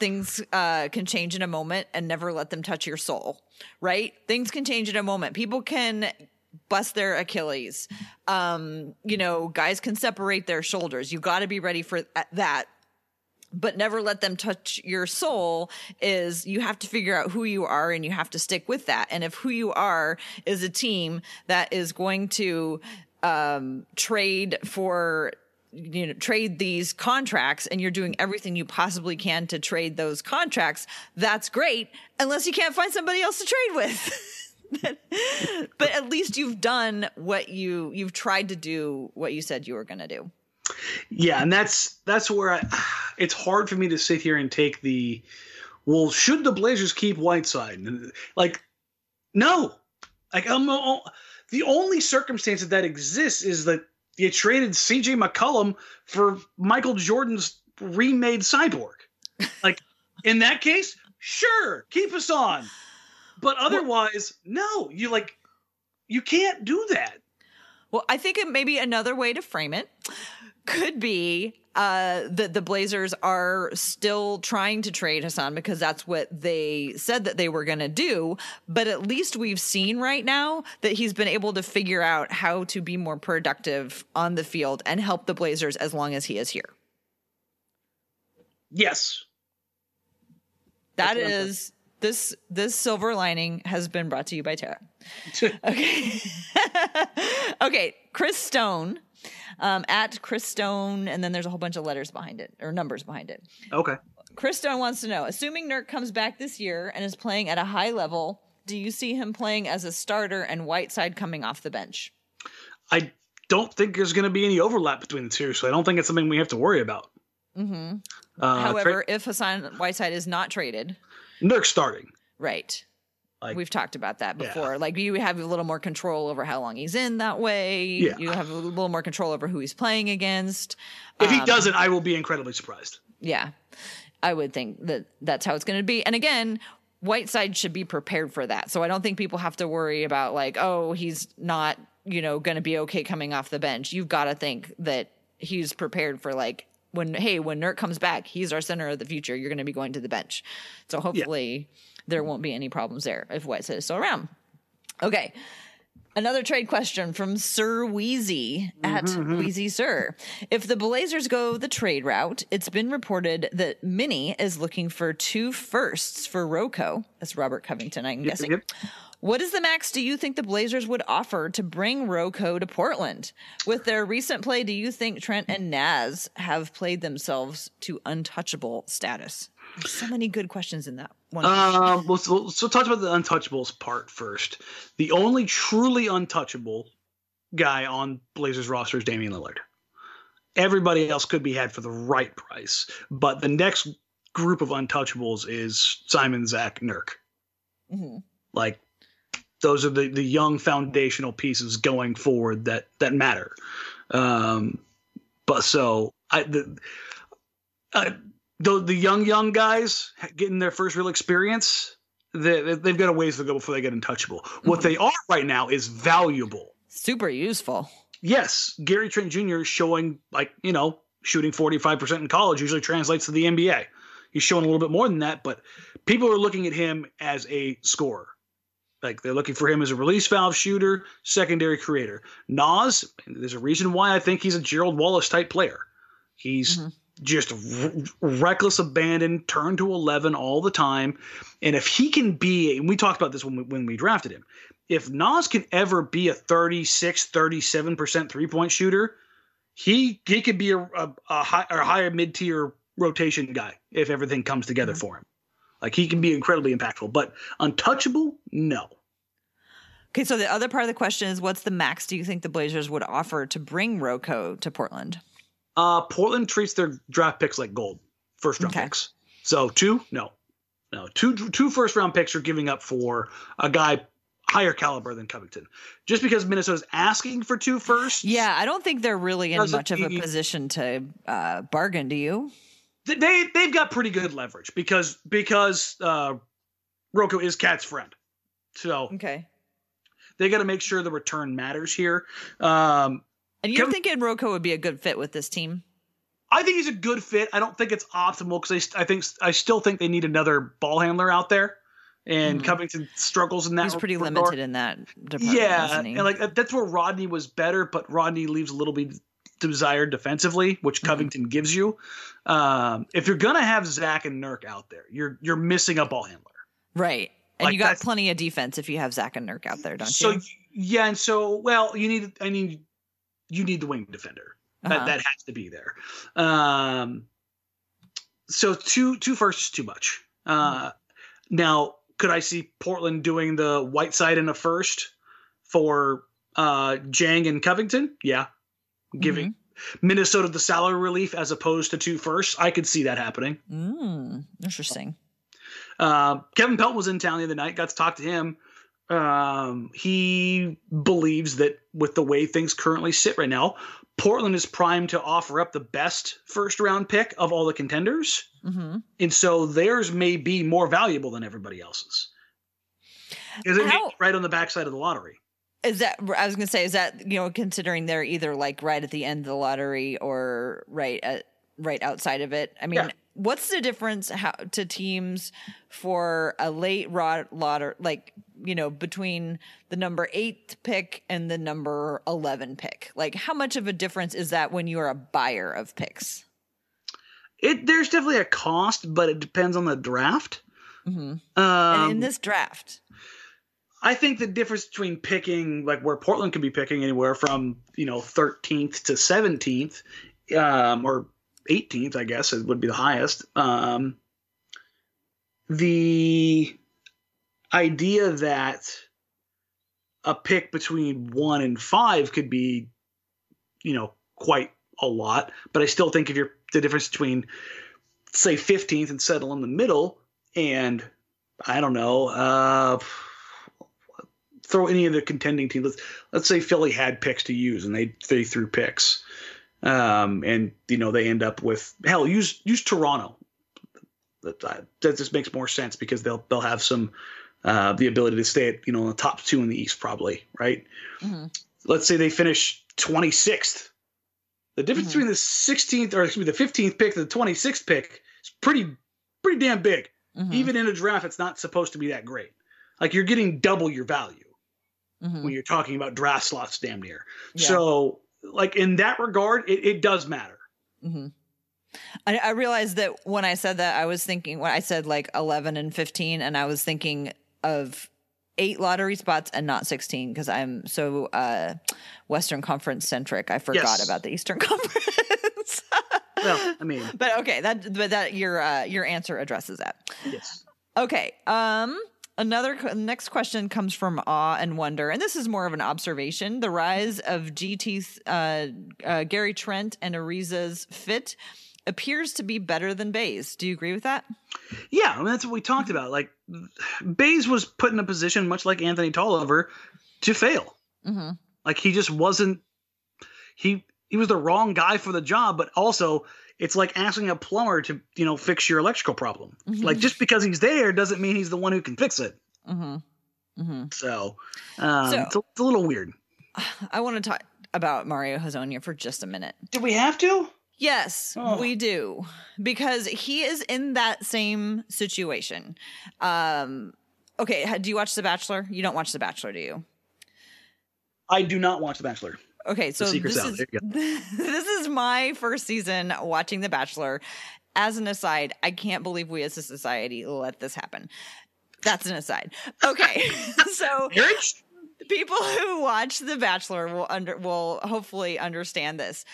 Speaker 1: things uh, can change in a moment and never let them touch your soul, right? Things can change in a moment. People can bust their Achilles. Um, you know, guys can separate their shoulders. You got to be ready for that. But never let them touch your soul is you have to figure out who you are and you have to stick with that. And if who you are is a team that is going to um, trade for you know trade these contracts and you're doing everything you possibly can to trade those contracts that's great unless you can't find somebody else to trade with but at least you've done what you you've tried to do what you said you were going to do
Speaker 2: Yeah, and that's that's where I it's hard for me to sit here and take the well, should the Blazers keep Whiteside? Like no. Like I'm the only circumstance that that exists is that you traded CJ McCollum for Michael Jordan's remade cyborg. Like in that case, sure, keep us on. But otherwise, no. You like you can't do that.
Speaker 1: Well, I think it maybe another way to frame it could be uh, that the Blazers are still trying to trade Hassan because that's what they said that they were going to do. But at least we've seen right now that he's been able to figure out how to be more productive on the field and help the Blazers as long as he is here.
Speaker 2: Yes.
Speaker 1: That
Speaker 2: That's
Speaker 1: is this this silver lining has been brought to you by Tara. Okay. okay, Chris Stone. Um, at Chris Stone, and then there's a whole bunch of letters behind it or numbers behind it.
Speaker 2: Okay.
Speaker 1: Chris Stone wants to know, assuming Nurk comes back this year and is playing at a high level, do you see him playing as a starter and Whiteside coming off the bench?
Speaker 2: I don't think there's going to be any overlap between the two, so I don't think it's something we have to worry about.
Speaker 1: hmm
Speaker 2: Uh,
Speaker 1: However, if Hassan Whiteside is not traded,
Speaker 2: tra- Nurk's starting.
Speaker 1: right.
Speaker 2: Like-
Speaker 1: We've talked about that
Speaker 2: Yeah.
Speaker 1: before. Like you have a little more control over how long he's in that way.
Speaker 2: Yeah.
Speaker 1: You have a little more control over who he's playing against.
Speaker 2: If he
Speaker 1: Um,
Speaker 2: doesn't, I will be incredibly surprised.
Speaker 1: Yeah. I would think that that's how it's going to be. And again, Whiteside should be prepared for that. So I don't think people have to worry about like, oh, he's not, you know, going to be okay coming off the bench. You've got to think that he's prepared for like when hey, when Nurk comes back, he's our center of the future. You're going to be going to the bench. So hopefully there won't be any problems there if Whiteside is still around. Okay. Another trade question from Sir Wheezy at mm-hmm, mm-hmm. Wheezy Sir. If the Blazers go the trade route, it's been reported that Minnie is looking for two firsts for RoCo. That's Robert Covington, I'm guessing.
Speaker 2: yep.
Speaker 1: What is the max do you think the Blazers would offer to bring RoCo to Portland? With their recent play, do you think Trent and Naz have played themselves to untouchable status? There's so many good questions in that one.
Speaker 2: Um, let's, let's talk about the untouchables part first. The only truly untouchable guy on Blazers roster is Damian Lillard. Everybody else could be had for the right price, but the next group of untouchables is Simon, Zach, Nurk.
Speaker 1: Mhm.
Speaker 2: Like those are the the young foundational pieces going forward that that matter. Um, but so I the. Uh, the the young young guys getting their first real experience, they, they've got a ways to go before they get untouchable. What they are right now is valuable.
Speaker 1: Super useful.
Speaker 2: Yes, Gary Trent Jr. is showing like you know shooting forty five percent in college usually translates to the NBA. He's showing a little bit more than that, but people are looking at him as a scorer. Like they're looking for him as a release valve shooter, secondary creator. Naz, there's a reason why I think he's a Gerald Wallace type player. He's mm-hmm. just r- reckless abandon, turn to 11 all the time. And if he can be, and we talked about this when we, when we drafted him, if Naz can ever be a 36, 37% three point shooter, he he could be a, a, a, high, a higher mid tier rotation guy if everything comes together mm-hmm. for him. Like he can be incredibly impactful, but untouchable, no.
Speaker 1: Okay, so the other part of the question is what's the max do you think the Blazers would offer to bring RoCo to Portland?
Speaker 2: Uh Portland treats their draft picks like gold. First round okay. picks. So two? No. No. Two two first round picks are giving up for a guy higher caliber than Covington. Just because Minnesota's asking for two first.
Speaker 1: Yeah, I don't think they're really in much of a position to uh, bargain. Do you?
Speaker 2: They they've got pretty good leverage because because uh, RoCo is KAT's friend. So
Speaker 1: okay,
Speaker 2: they got to make sure the return matters here. Um,
Speaker 1: and you're thinking RoCo would be a good fit with this team?
Speaker 2: I think he's a good fit. I don't think it's optimal because I, I think I still think they need another ball handler out there and mm. Covington struggles in that.
Speaker 1: He's pretty regard. limited in that department.
Speaker 2: Yeah, and like that's where Rodney was better, but Rodney leaves a little bit desired defensively, which mm-hmm. Covington mm-hmm. gives you. Um, if you're gonna have Zach and Nurk out there, you're you're missing a ball handler,
Speaker 1: right? And like you got plenty of defense if you have Zach and Nurk out there, don't
Speaker 2: so,
Speaker 1: you?
Speaker 2: Yeah, and so well, you need. I mean, you need the wing defender. That uh-huh. that has to be there. Um, so two two firsts is too much. Uh, mm-hmm. Now could I see Portland doing the Whiteside in a first for uh, Dieng and Covington? Yeah. Giving mm-hmm. Minnesota the salary relief as opposed to two firsts. I could see that happening.
Speaker 1: Mm, interesting.
Speaker 2: Uh, Kevin Pelton was in town the other night. Got to talk to him. Um, he believes that with the way things currently sit right now, Portland is primed to offer up the best first round pick of all the contenders. Mm-hmm. And so theirs may be more valuable than everybody else's. Because it How, right on the backside of the lottery.
Speaker 1: Is that, I was going to say, is that, you know, considering they're either like right at the end of the lottery or right at, right outside of it? I mean, yeah. what's the difference how, to teams for a late rot lottery, like you know, between the number eight pick and the number 11 pick? Like, how much of a difference is that when you're a buyer of picks?
Speaker 2: It There's definitely a cost, but it depends on the draft.
Speaker 1: Mm-hmm. Um, and in this draft,
Speaker 2: I think the difference between picking, like where Portland could be picking anywhere from, you know, 13th to 17th, um, or 18th, I guess, it would be the highest. Um, the idea that a pick between one and five could be, you know, quite a lot. But I still think if you're the difference between, say, 15th and settle in the middle, and I don't know, uh, throw any of the contending teams. Let's let's say Philly had picks to use and they they threw picks, um, and you know they end up with hell use use Toronto. That, that just makes more sense because they'll they'll have some uh, the ability to stay at you know the top two in the East probably right. Mm-hmm. Let's say they finish 26th. The difference mm-hmm. between the 16th or excuse me the 15th pick and the 26th pick is pretty pretty damn big. Mm-hmm. Even in a draft, it's not supposed to be that great. Like you're getting double your value mm-hmm. when you're talking about draft slots, damn near. Yeah. So like in that regard, it, it does matter.
Speaker 1: Mm-hmm. I, I realized that when I said that, I was thinking when I said like 11 and 15, and I was thinking of eight lottery spots and not 16 because I'm so uh, Western Conference centric. I forgot yes. about the Eastern Conference.
Speaker 2: well, I mean,
Speaker 1: but okay, that but that your uh, your answer addresses that.
Speaker 2: Yes.
Speaker 1: Okay. Um. Another next question comes from awe and wonder, and this is more of an observation: the rise of GT's uh, uh, Gary Trent and Ariza's fit appears to be better than Baze. Do you agree with that?
Speaker 2: Yeah, I mean, that's what we talked about. Like Baze was put in a position, much like Anthony Tolliver, to fail. Mm-hmm. Like he just wasn't. He he was the wrong guy for the job, but also it's like asking a plumber to you know fix your electrical problem. Mm-hmm. Like just because he's there doesn't mean he's the one who can fix it. Mm-hmm. mm-hmm. So, um, so it's, a, it's a little weird.
Speaker 1: I want to talk about Mario Hezonja for just a minute.
Speaker 2: Do we have to?
Speaker 1: Yes, oh. we do. Because he is in that same situation. Um okay, do you watch The Bachelor? You don't watch The Bachelor, do you?
Speaker 2: I do not watch The Bachelor.
Speaker 1: Okay, so this is this is my first season watching The Bachelor. As an aside, I can't believe we as a society let this happen. That's an aside. Okay, so people who watch The Bachelor will under will hopefully understand this.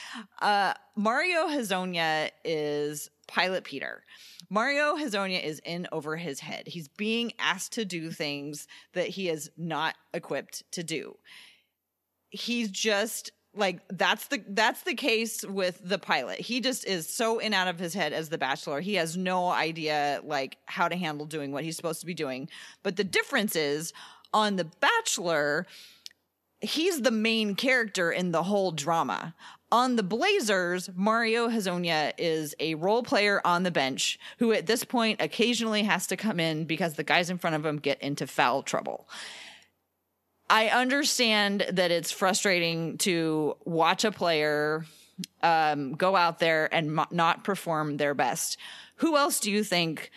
Speaker 1: Uh, Mario Hezonja is Pilot Peter. Mario Hezonja is in over his head. He's being asked to do things that he is not equipped to do. He's just like that's the that's the case with the pilot. He just is so in out of his head as the bachelor. He has no idea like how to handle doing what he's supposed to be doing. But the difference is on the bachelor, he's the main character in the whole drama. On the Blazers, Mario Hezonja is a role player on the bench who at this point occasionally has to come in because the guys in front of him get into foul trouble. I understand that it's frustrating to watch a player um, go out there and mo- not perform their best. Who else do you think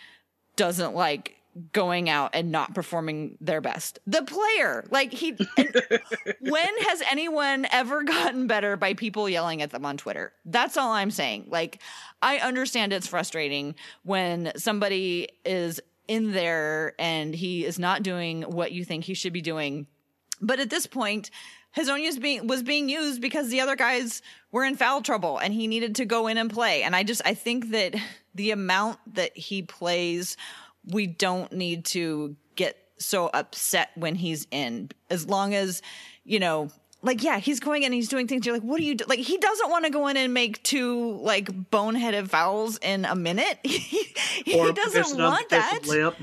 Speaker 1: doesn't like going out and not performing their best? The player. Like he. when has anyone ever gotten better by people yelling at them on Twitter? That's all I'm saying. Like I understand it's frustrating when somebody is in there and he is not doing what you think he should be doing but at this point, Hezonja's being was being used because the other guys were in foul trouble and he needed to go in and play. And I just I think that the amount that he plays, we don't need to get so upset when he's in. As long as, you know, like yeah, he's going in and he's doing things. You're like, what do you do? Like he doesn't want to go in and make two like boneheaded fouls in a minute. he, he doesn't
Speaker 2: piss it up,
Speaker 1: want that
Speaker 2: Layup.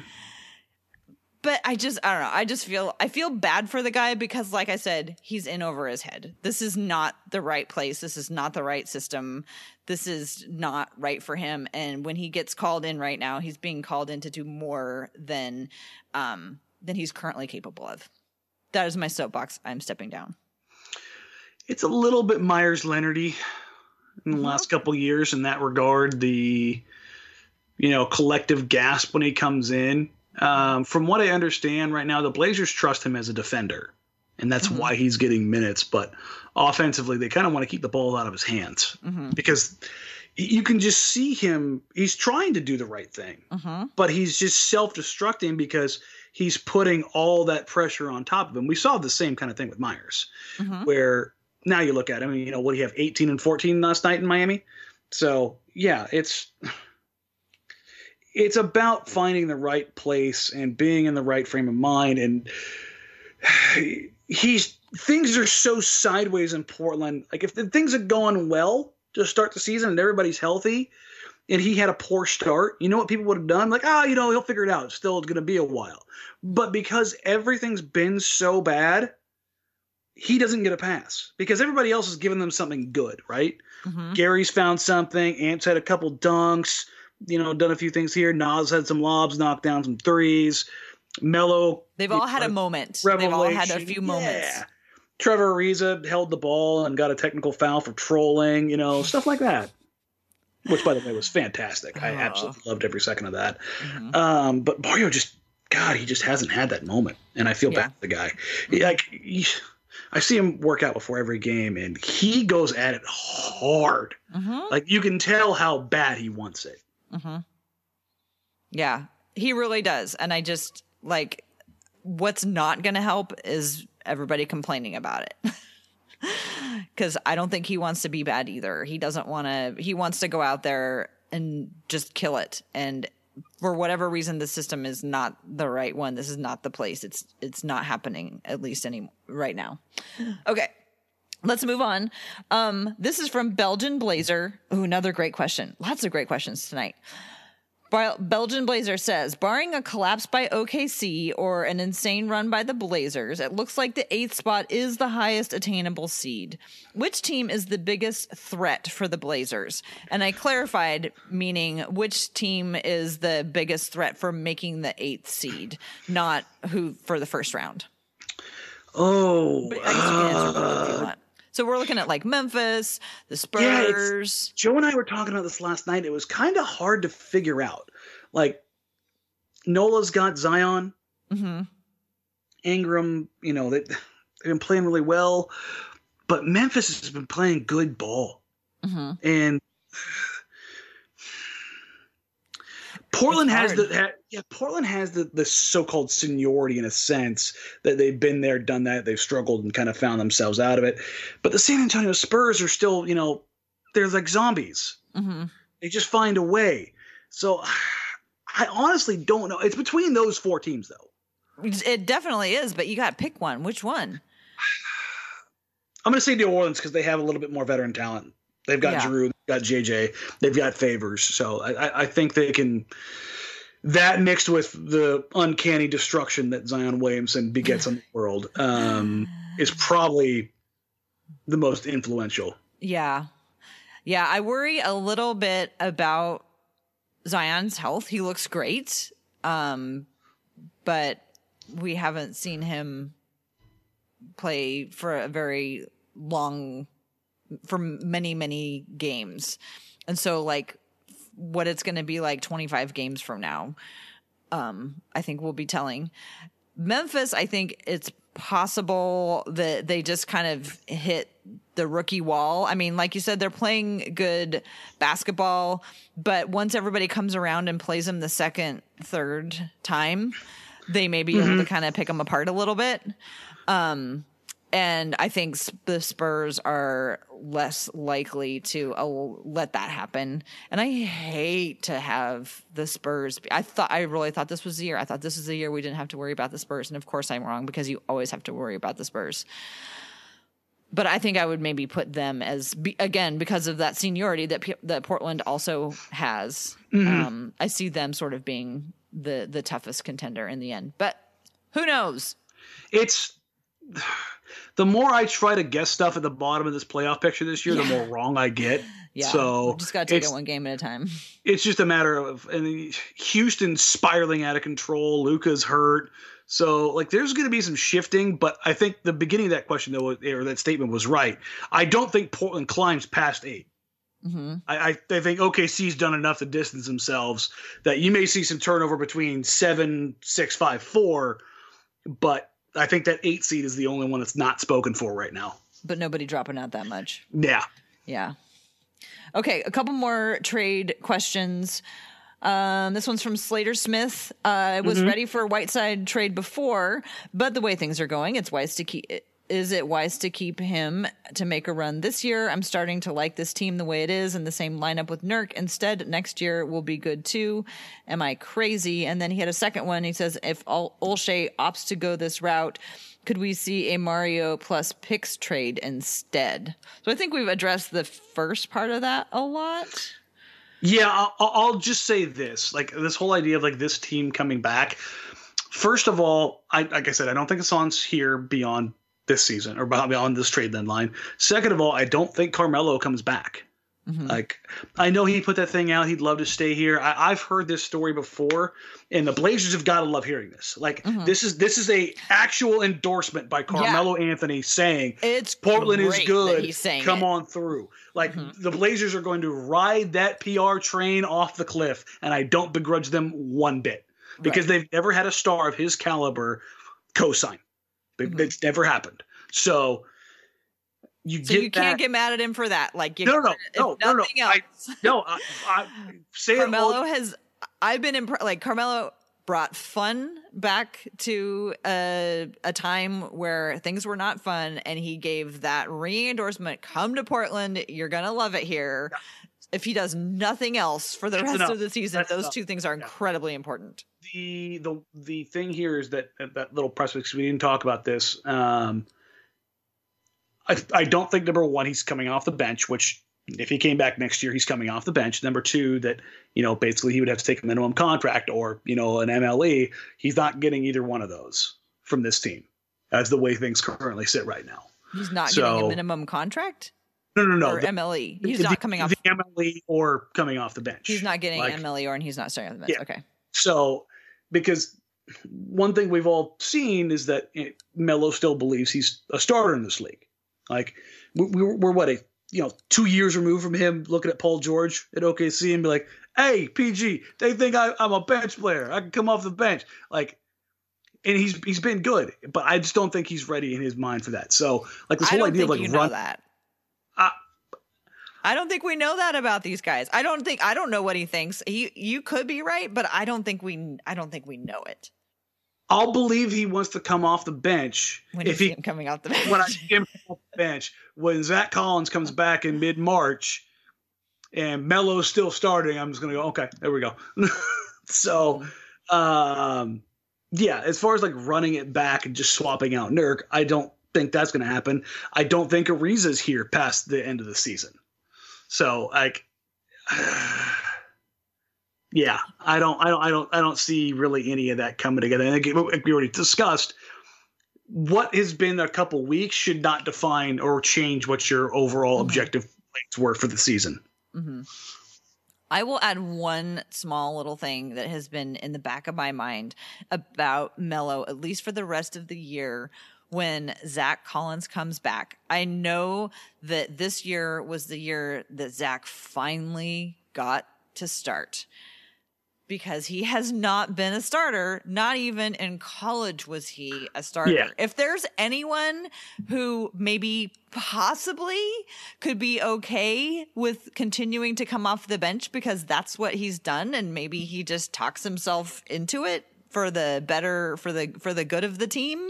Speaker 1: But I just I don't know. I just feel I feel bad for the guy because like I said, he's in over his head. This is not the right place. This is not the right system. This is not right for him and when he gets called in right now, he's being called in to do more than um than he's currently capable of. That is my soapbox. I'm stepping down.
Speaker 2: It's a little bit Meyers Leonardy in the
Speaker 1: Mhm.
Speaker 2: last couple years in that regard. The you know collective gasp when he comes in. Um, from what I understand right now, the Blazers trust him as a defender, and that's
Speaker 1: Mhm.
Speaker 2: why he's getting minutes. But offensively, they kind of want to keep the ball out of his hands
Speaker 1: Mhm.
Speaker 2: because you can just see him. He's trying to do the right thing,
Speaker 1: Mhm.
Speaker 2: but he's just self-destructing because he's putting all that pressure on top of him. We saw the same kind of thing with Meyers,
Speaker 1: Mhm.
Speaker 2: where now you look at him, you know, what do you have, 18 and 14 last night in Miami? So yeah, it's it's about finding the right place and being in the right frame of mind. And he's things are so sideways in Portland. Like if the things are going well to start the season and everybody's healthy, and he had a poor start, you know what people would have done? Like, ah, you know, he'll figure it out. It's still going to be a while. But because everything's been so bad, he doesn't get a pass because everybody else has given them something good, right?
Speaker 1: Mhm.
Speaker 2: Gary's found something. Ants had a couple dunks, you know, done a few things here. Naz had some lobs, knocked down some threes. Melo.
Speaker 1: They've all had a moment. They've all had a few moments.
Speaker 2: Yeah. Trevor Ariza held the ball and got a technical foul for trolling, you know, stuff like that. Which, by the way, was fantastic. I
Speaker 1: Oh.
Speaker 2: absolutely loved every second of that.
Speaker 1: Mhm.
Speaker 2: Um, but Mario just, God, he just hasn't had that moment, and I feel
Speaker 1: Yeah.
Speaker 2: bad for the guy. He- like, he- I see him work out before every game, and he goes at it hard.
Speaker 1: Mhm.
Speaker 2: Like you can tell how bad he wants it.
Speaker 1: Hmm Yeah, he really does. And I just like what's not going to help is everybody complaining about it. Cuz I don't think he wants to be bad either. He doesn't want to he wants to go out there and just kill it and for whatever reason the system is not the right one. This is not the place. It's it's not happening at least any right now. Okay. Let's move on. Um, this is from Belgian Blazer. Ooh, another great question. Lots of great questions tonight. Belgian Blazer says, barring a collapse by OKC or an insane run by the Blazers, it looks like the eighth spot is the highest attainable seed. Which team is the biggest threat for the Blazers? And I clarified, meaning which team is the biggest threat for making the eighth seed, not who for the first round.
Speaker 2: Oh,
Speaker 1: But I guess you can answer both if you
Speaker 2: uh,
Speaker 1: want. So we're looking at like Memphis, the Spurs. Yeah.
Speaker 2: Joe and I were talking about this last night. It was kind of hard to figure out. Like, Nola's got Zion,
Speaker 1: Mm-hmm.
Speaker 2: Ingram, you know, they, they've been playing really well, but Memphis has been playing good ball.
Speaker 1: Mm-hmm.
Speaker 2: And Portland has the ha, yeah. Portland has the the so-called seniority in a sense that they've been there, done that. They've struggled and kind of found themselves out of it. But the San Antonio Spurs are still, you know, they're like zombies.
Speaker 1: Mm-hmm.
Speaker 2: They just find a way. So I honestly don't know. It's between those four teams, though.
Speaker 1: It definitely is, but you got to pick one. Which one?
Speaker 2: I'm going to say New Orleans because they have a little bit more veteran talent. They've got
Speaker 1: Yeah.
Speaker 2: Drew, they've got JJ, they've got Favors. So I, I- think they can. That mixed with the uncanny destruction that Zion Williamson begets on the world um, is probably the most influential.
Speaker 1: Yeah. Yeah, I worry a little bit about Zion's health. He looks great. Um but we haven't seen him play for a very long for many many games. And so like what it's going to be like 25 games from now um I think we'll be telling. Memphis, I think it's possible that they just kind of hit the rookie wall. I mean, like you said, they're playing good basketball, but once everybody comes around and plays them the second, third time, they may be able to kind of pick them apart a little bit. Um, and I think the Spurs are less likely to uh, let that happen. And I hate to have the Spurs. Be, I thought I really thought this was the year. I thought this was the year we didn't have to worry about the Spurs. And of course, I'm wrong because you always have to worry about the Spurs. But I think I would maybe put them as again because of that seniority that P- that Portland also has. Um, I see them sort of being the the toughest contender in the end. But who knows?
Speaker 2: It's the more I try to guess stuff at the bottom of this playoff picture this year, the more wrong I get.
Speaker 1: Yeah,
Speaker 2: So
Speaker 1: we just got to take it one game at a time.
Speaker 2: it's just a matter of and Houston spiraling out of control. Luka's hurt. So like there's going to be some shifting, but I think the beginning of that question though or that statement was right. I don't think Portland climbs past 8.
Speaker 1: hmm
Speaker 2: I, I, I think OKC's done enough to distance themselves that you may see some turnover between seven, six, five, four, but I think that eight seed is the only one that's not spoken for right now.
Speaker 1: But nobody dropping out that much.
Speaker 2: Yeah.
Speaker 1: Yeah. Okay, a couple more trade questions. Um, this one's from Slater Smith. Uh, I was ready for a Whiteside trade before, but the way things are going, it's wise to keep. Is it wise to keep him to make a run this year? I'm starting to like this team the way it is and the same lineup with Nurk. Instead, next year will be good too. Am I crazy? And then he had a second one. He says, if Olshey opts to go this route, could we see a Mario plus picks trade instead? So I think we've addressed the first part of that a lot.
Speaker 2: Yeah, I'll, I'll just say this: like this whole idea of like this team coming back. First of all, I like I said, I don't think Hassan's here beyond this season or beyond this trade deadline. Second of all, I don't think Carmelo comes back. Mm-hmm. Like I know he put that thing out. He'd love to stay here. I, I've heard this story before, and the Blazers have got to love hearing this. Like mm-hmm. this is this is a actual endorsement by Carmelo Anthony saying
Speaker 1: It's
Speaker 2: Portland is good.
Speaker 1: he's saying
Speaker 2: Come
Speaker 1: it.
Speaker 2: on through. Like mm-hmm. the Blazers are going to ride that PR train off the cliff, and I don't begrudge them one bit because they've never had a star of his caliber co-sign.
Speaker 1: Mm-hmm.
Speaker 2: It's never happened. So you
Speaker 1: So
Speaker 2: get
Speaker 1: you can't get mad at him for that. Like, you,
Speaker 2: No, no,
Speaker 1: if
Speaker 2: no, no, no.
Speaker 1: nothing
Speaker 2: I, no, I, I say
Speaker 1: Carmelo
Speaker 2: all-
Speaker 1: has. I've been impressed. Like Carmelo brought fun back to a a time where things were not fun, and he gave that re-endorsement. Come to Portland, you're gonna love it here. If he does nothing else for the
Speaker 2: That's
Speaker 1: rest
Speaker 2: enough.
Speaker 1: of the season,
Speaker 2: That's
Speaker 1: those
Speaker 2: enough.
Speaker 1: two things are incredibly important.
Speaker 2: The the the thing here is that that little press because we didn't talk about this. Um, I I don't think number one he's coming off the bench, which if he came back next year, he's coming off the bench. Number two, that you know basically he would have to take a minimum contract or you know an MLE. He's not getting either one of those from this team, as the way things currently sit right now.
Speaker 1: He's not getting a minimum contract
Speaker 2: No, no, no.
Speaker 1: or
Speaker 2: the-
Speaker 1: MLE. He's
Speaker 2: the-
Speaker 1: not coming off.
Speaker 2: the MLE or coming off the bench.
Speaker 1: He's not getting
Speaker 2: Like-
Speaker 1: MLE or and he's not starting on the bench.
Speaker 2: Yeah.
Speaker 1: Okay.
Speaker 2: So, because one thing we've all seen is that Melo still believes he's a starter in this league. Like we, we were, we're what a you know two years removed from him looking at Paul George at OKC and be like, "Hey, PG, they think I, I'm a bench player. I can come off the bench." Like and he's he's been good, but I just don't think he's ready in his mind for that. So like this whole idea of like
Speaker 1: you
Speaker 2: run
Speaker 1: that. I don't think we know that about these guys. I don't think I don't know what he thinks. He you could be right, but I don't think we I don't think we know it
Speaker 2: I'll believe he wants to come off the bench
Speaker 1: when
Speaker 2: if
Speaker 1: see
Speaker 2: he
Speaker 1: coming off the bench.
Speaker 2: when I see him off the bench when Zach Collins comes back in mid March and Melo's still starting. I'm just gonna go okay, there we go. so, um, yeah, as far as like running it back and just swapping out Nurk, I don't think that's gonna happen. I don't think Ariza's here past the end of the season. So like. Yeah, I don't, I don't, I don't, I don't see really any of that coming together. And like we already discussed, what has been a couple weeks should not define or change what your overall
Speaker 1: Mhm.
Speaker 2: objective plans were for the season.
Speaker 1: hmm I will add one small little thing that has been in the back of my mind about Melo, at least for the rest of the year. When Zach Collins comes back, I know that this year was the year that Zach finally got to start because he has not been a starter. Not even in college was he a starter.
Speaker 2: Yeah.
Speaker 1: If there's anyone who maybe possibly could be okay with continuing to come off the bench because that's what he's done and maybe he just talks himself into it for the better for the for the good of the team.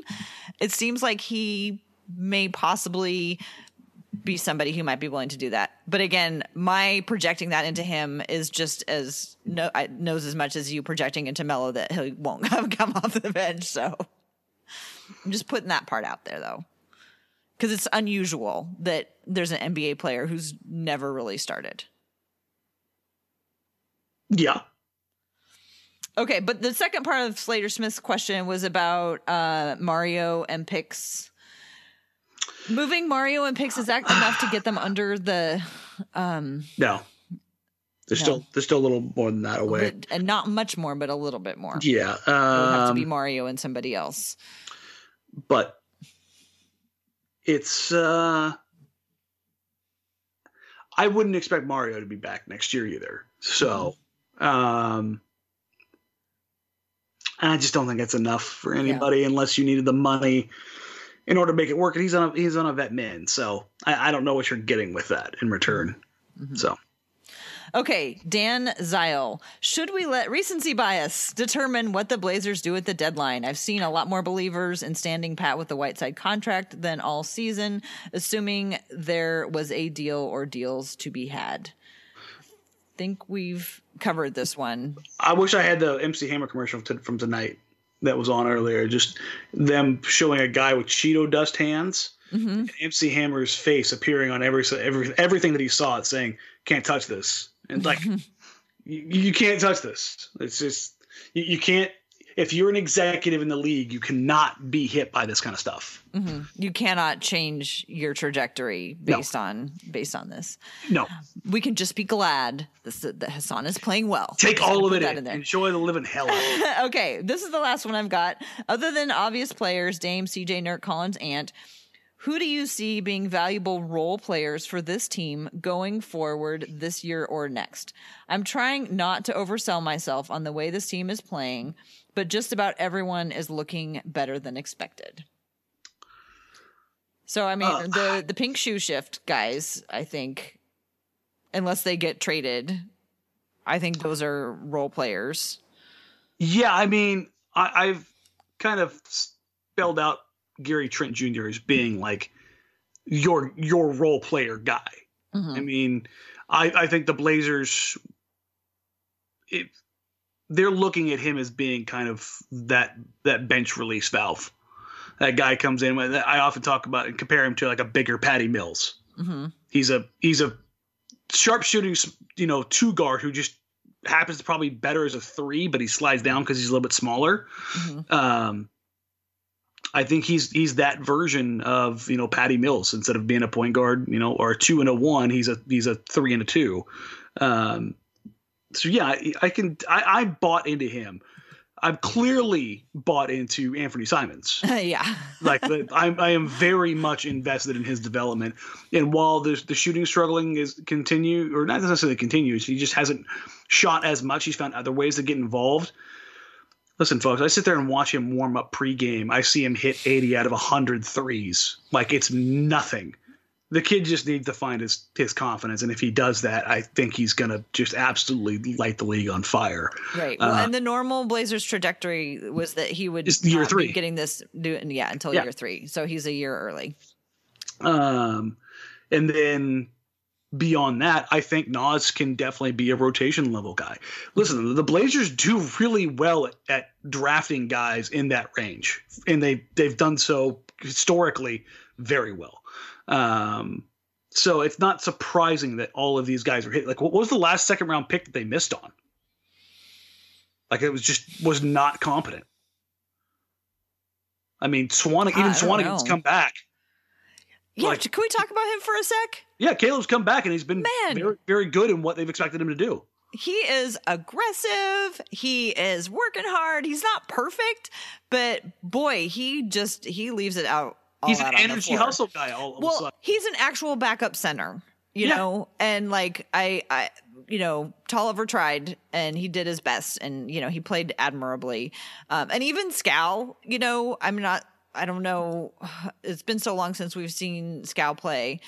Speaker 1: It seems like he may possibly be somebody who might be willing to do that. But again, my projecting that into him is just as no, I, knows as much as you projecting into Melo that he won't come, come off the bench. So I'm just putting that part out there though. Because it's unusual that there's an NBA player who's never really started.
Speaker 2: Yeah,
Speaker 1: Okay, but the second part of Slater Smith's question was about uh, Mario and Pix. Moving Mario and Pix is that enough to get them under the um
Speaker 2: no, there's
Speaker 1: No.
Speaker 2: still there's still a little more than that away.
Speaker 1: bit- and not much more, but a little bit more.
Speaker 2: Yeah,
Speaker 1: It would have to be
Speaker 2: um,
Speaker 1: Mario and somebody else.
Speaker 2: but it's uh I wouldn't expect Mario to be back next year either. So um I just don't think it's enough for anybody unless you needed the money in order to make it work. And he's on a he's on a vet min, so I, I don't know what you're getting with that in return. Mm-hmm. So
Speaker 1: Okay, Dan Zile. Should we let recency bias determine what the Blazers do at the deadline? I've seen a lot more believers in standing pat with the Whiteside contract than all season, assuming there was a deal or deals to be had. Think we've covered this one.
Speaker 2: I wish I had the MC Hammer commercial t- from tonight that was on earlier. Just them showing a guy with Cheeto dust hands, mm-hmm. and MC Hammer's face appearing on every every everything that he saw, it saying "Can't touch this," and like you, you can't touch this. It's just you, you can't. If you're an executive in the league, you cannot be hit by this kind of stuff. Mm-hmm.
Speaker 1: You cannot change your trajectory based on based on this.
Speaker 2: No,
Speaker 1: We can just be glad this, that Hassan is playing well.
Speaker 2: take all of it in.
Speaker 1: in there.
Speaker 2: Enjoy the living hell out of it.
Speaker 1: okay, this is the last one I've got. Other than obvious players, Dame, CJ, Nurk, Collins, Ant, who do you see being valuable role players for this team going forward this year or next? I'm trying not to oversell myself on the way this team is playing, but just about everyone is looking better than expected. So I mean,
Speaker 2: Uh,
Speaker 1: the the pink shoe shift guys, I think, unless they get traded, I think those are role players.
Speaker 2: Yeah, I mean, I, I've kind of spelled out Gary Trent Jr. as being like your your role player guy.
Speaker 1: Mhm.
Speaker 2: I mean, I I think the Blazers, it, they're looking at him as being kind of that that bench release valve. That guy comes in. with- I often talk about and compare him to like a bigger Patty Mills.
Speaker 1: hmm
Speaker 2: He's a he's a sharp shooting, you know, two guard who just happens to probably better as a three, but he slides down because he's a little bit smaller.
Speaker 1: Mhm.
Speaker 2: Um, I think he's he's that version of you know Patty Mills instead of being a point guard, you know, or a two and a one. He's a he's a three and a two. Um, so yeah, I, I can I, I bought into him. I'm clearly bought into Anfernee Simons
Speaker 1: yeah.
Speaker 2: like the, I'm, I am very much invested in his development. And while the the shooting struggling is continue or not necessarily continues, he just hasn't shot as much. He's found other ways to get involved. Listen, folks, I sit there and watch him warm up pregame. I see him hit 80 out of 100 threes. Like it's nothing. The kid just needs to find his his confidence, and if he does that, I think he's gonna just absolutely light the league on fire.
Speaker 1: Right. Well,
Speaker 2: Uh,
Speaker 1: and the normal Blazers trajectory was that he would
Speaker 2: year three.
Speaker 1: getting this do yeah until
Speaker 2: Yeah.
Speaker 1: year three. So he's a year early.
Speaker 2: Um, and then beyond that, I think Naz can definitely be a rotation level guy. Listen, the Blazers do really well at, at drafting guys in that range, and they they've done so historically very well. Um, so it's not surprising that all of these guys are hit. Like, what was the last second round pick that they missed on? Like, it was just was not competent. I mean, Swan, even Swanigan's come back.
Speaker 1: Yeah,
Speaker 2: Like-
Speaker 1: can we talk about him for a sec?
Speaker 2: Yeah, Caleb's come back and he's been
Speaker 1: Man.
Speaker 2: very, very good in what they've expected him to do.
Speaker 1: He is aggressive. He is working hard. He's not perfect, but boy, he just he leaves it out. All
Speaker 2: he's an energy hustle guy. All of a
Speaker 1: well
Speaker 2: sudden.
Speaker 1: he's an actual backup center you
Speaker 2: Yeah.
Speaker 1: know and like i i you know tolliver tried and he did his best and you know he played admirably um and even Skal you know i'm not i don't know it's been so long since we've seen Skal play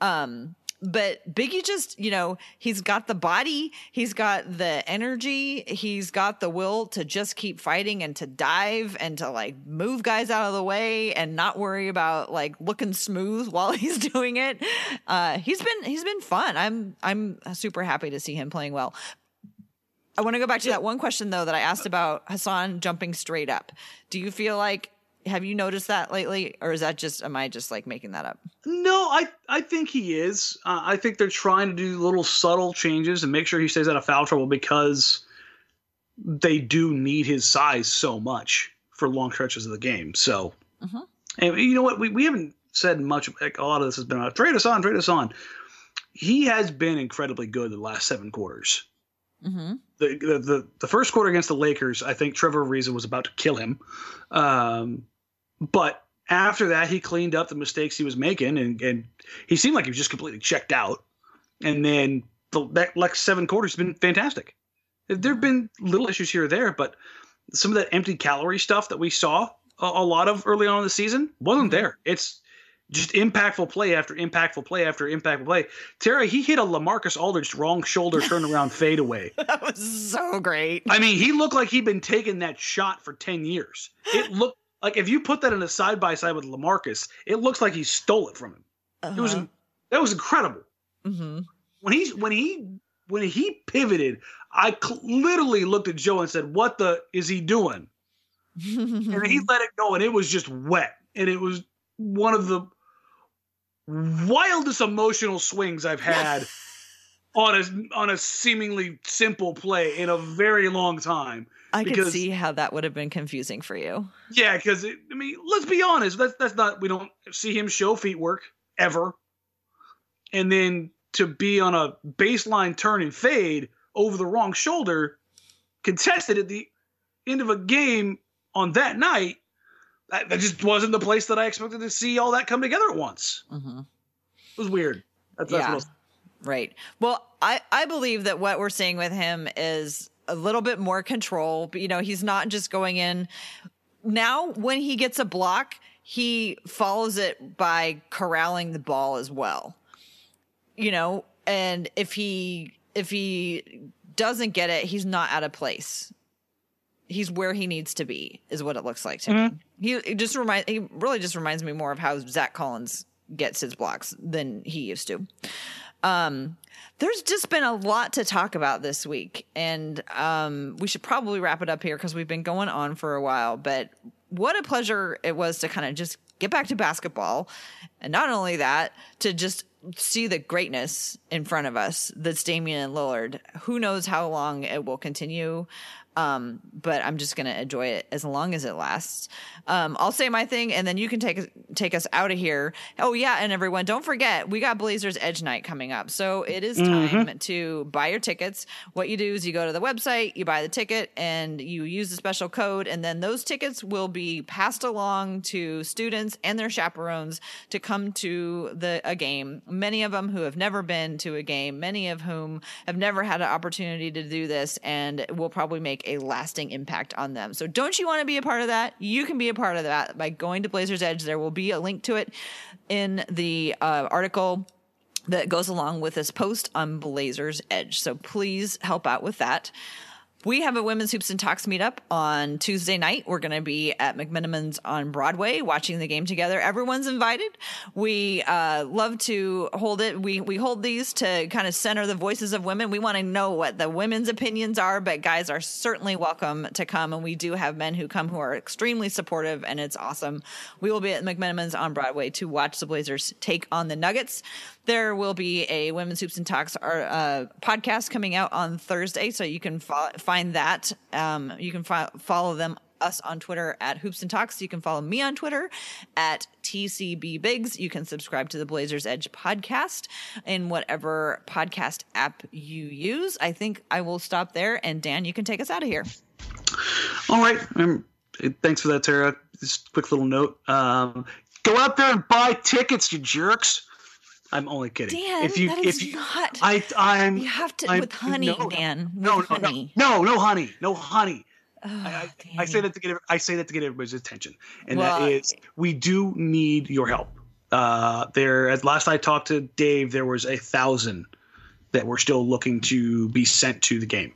Speaker 1: um but Biggie just, you know, he's got the body, he's got the energy, he's got the will to just keep fighting and to dive and to like move guys out of the way and not worry about like looking smooth while he's doing it. Uh, he's been he's been fun. I'm I'm super happy to see him playing well. I want to go back to that one question though that I asked about Hassan jumping straight up. Do you feel like have you noticed that lately, or is that just am I just like making that up?
Speaker 2: No, I I think he is. Uh, I think they're trying to do little subtle changes and make sure he stays out of foul trouble because they do need his size so much for long stretches of the game. So,
Speaker 1: Mhm.
Speaker 2: and you know what? We, we haven't said much. Like a lot of this has been about trade Hassan, trade Hassan. He has been incredibly good the last seven quarters.
Speaker 1: Mm-hmm.
Speaker 2: The, the the first quarter against the Lakers, I think Trevor Ariza was about to kill him. Um, but after that, he cleaned up the mistakes he was making, and, and he seemed like he was just completely checked out. And then the that next seven quarters has been fantastic. There have been little issues here or there, but some of that empty calorie stuff that we saw a, a lot of early on in the season wasn't there. It's just impactful play after impactful play after impactful play. Tara, he hit a LaMarcus Aldridge wrong shoulder turnaround fadeaway.
Speaker 1: That was so great.
Speaker 2: I mean, he looked like he'd been taking that shot for 10 years. It looked like if you put that in a side by side with Lamarcus, it looks like he stole it from him. It was
Speaker 1: Uh-huh.
Speaker 2: that was incredible.
Speaker 1: Mhm.
Speaker 2: When he when he when he pivoted, I cl- literally looked at Joe and said, "What the is he doing?" And he let it go, and it was just wet, and it was one of the wildest emotional swings I've had on a on a seemingly simple play in a very long time.
Speaker 1: I could see how that would have been confusing for you.
Speaker 2: Yeah, because I mean, let's be honest. That's that's not. We don't see him show feet work ever, and then to be on a baseline turn and fade over the wrong shoulder, contested at the end of a game on that night. That, just wasn't the place that I expected to see all that come together at once.
Speaker 1: Mm-hmm.
Speaker 2: It was weird. That's, that's
Speaker 1: Yeah. Right. Well, I, I believe that what we're seeing with him is a little bit more control. But, you know, he's not just going in. Now, when he gets a block, he follows it by corralling the ball as well. You know, and if he if he doesn't get it, he's not out of place. He's where he needs to be, is what it looks like to me. He it just remind he really just reminds me more of how Zach Collins gets his blocks than he used to. Um, there's just been a lot to talk about this week, and um, we should probably wrap it up here because we've been going on for a while. But what a pleasure it was to kind of just get back to basketball, and not only that, to just see the greatness in front of us that's Damian Lillard. Who knows how long it will continue? Um, but I'm just gonna enjoy it as long as it lasts. Um, I'll say my thing, and then you can take take us out of here. Oh yeah, and everyone, don't forget we got Blazers Edge Night coming up, so it is time to buy your tickets. What you do is you go to the website, you buy the ticket, and you use the special code, and then those tickets will be passed along to students and their chaperones to come to the a game. Many of them who have never been to a game, many of whom have never had an opportunity to do this, and will probably make a lasting impact on them. So don't you want to be a part of that? You can be a part of that by going to Blazers Edge. There will be a link to it in the uh, article that goes along with this post on Blazers Edge. So please help out with that. We have a women's hoops and talks meetup on Tuesday night. We're going to be at McMenamins on Broadway watching the game together. Everyone's invited. We uh, love to hold it. We we hold these to kind of center the voices of women. We want to know what the women's opinions are, but guys are certainly welcome to come. And we do have men who come who are extremely supportive, and it's awesome. We will be at McMenamins on Broadway to watch the Blazers take on the Nuggets. There will be a Women's Hoops and Talks uh, podcast coming out on Thursday, so you can fo- find that. Um, you can fo- follow them us on Twitter at Hoops and Talks. You can follow me on Twitter at TCB Biggs. You can subscribe to the Blazers Edge podcast in whatever podcast app you use. I think I will stop there. And Dan, you can take us out of here.
Speaker 2: All right. Um, thanks for that, Tara. Just quick little note. Um, go out there and buy tickets, you jerks. I'm only kidding.
Speaker 1: Dan, if you, that if you, not.
Speaker 2: I, I'm.
Speaker 1: You have to I'm, with honey, no, Dan.
Speaker 2: No,
Speaker 1: no,
Speaker 2: honey. no, no, no, honey, no honey. Oh, I, I, say that to get I say that to get everybody's attention, and well, that is we do need your help. Uh, there, as last I talked to Dave, there was a thousand that were still looking to be sent to the game.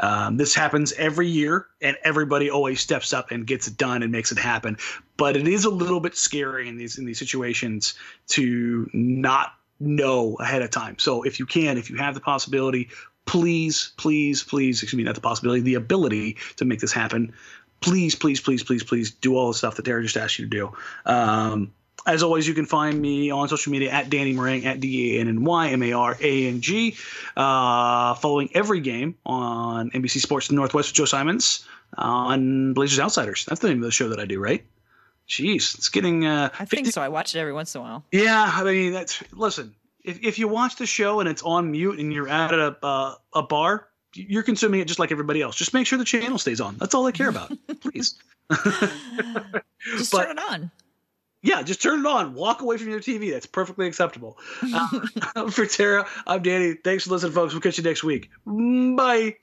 Speaker 2: Um, this happens every year, and everybody always steps up and gets it done and makes it happen. But it is a little bit scary in these in these situations to not know ahead of time. So if you can, if you have the possibility, please, please, please, excuse me, not the possibility, the ability to make this happen. Please, please, please, please, please do all the stuff that Tara just asked you to do. Um, as always, you can find me on social media at Danny Marang, at D A N N Y M A R A N G, uh, following every game on NBC Sports Northwest with Joe Simons on Blazers Outsiders. That's the name of the show that I do, right? Jeez, it's getting. Uh,
Speaker 1: I think 50- so. I watch it every once in a while.
Speaker 2: Yeah, I mean, that's listen. If, if you watch the show and it's on mute and you're at a uh, a bar, you're consuming it just like everybody else. Just make sure the channel stays on. That's all I care about, please.
Speaker 1: just but, turn it on
Speaker 2: yeah, just turn it on. Walk away from your TV. That's perfectly acceptable. Uh, for Tara, I'm Danny. Thanks for listening, folks. We'll catch you next week. Bye.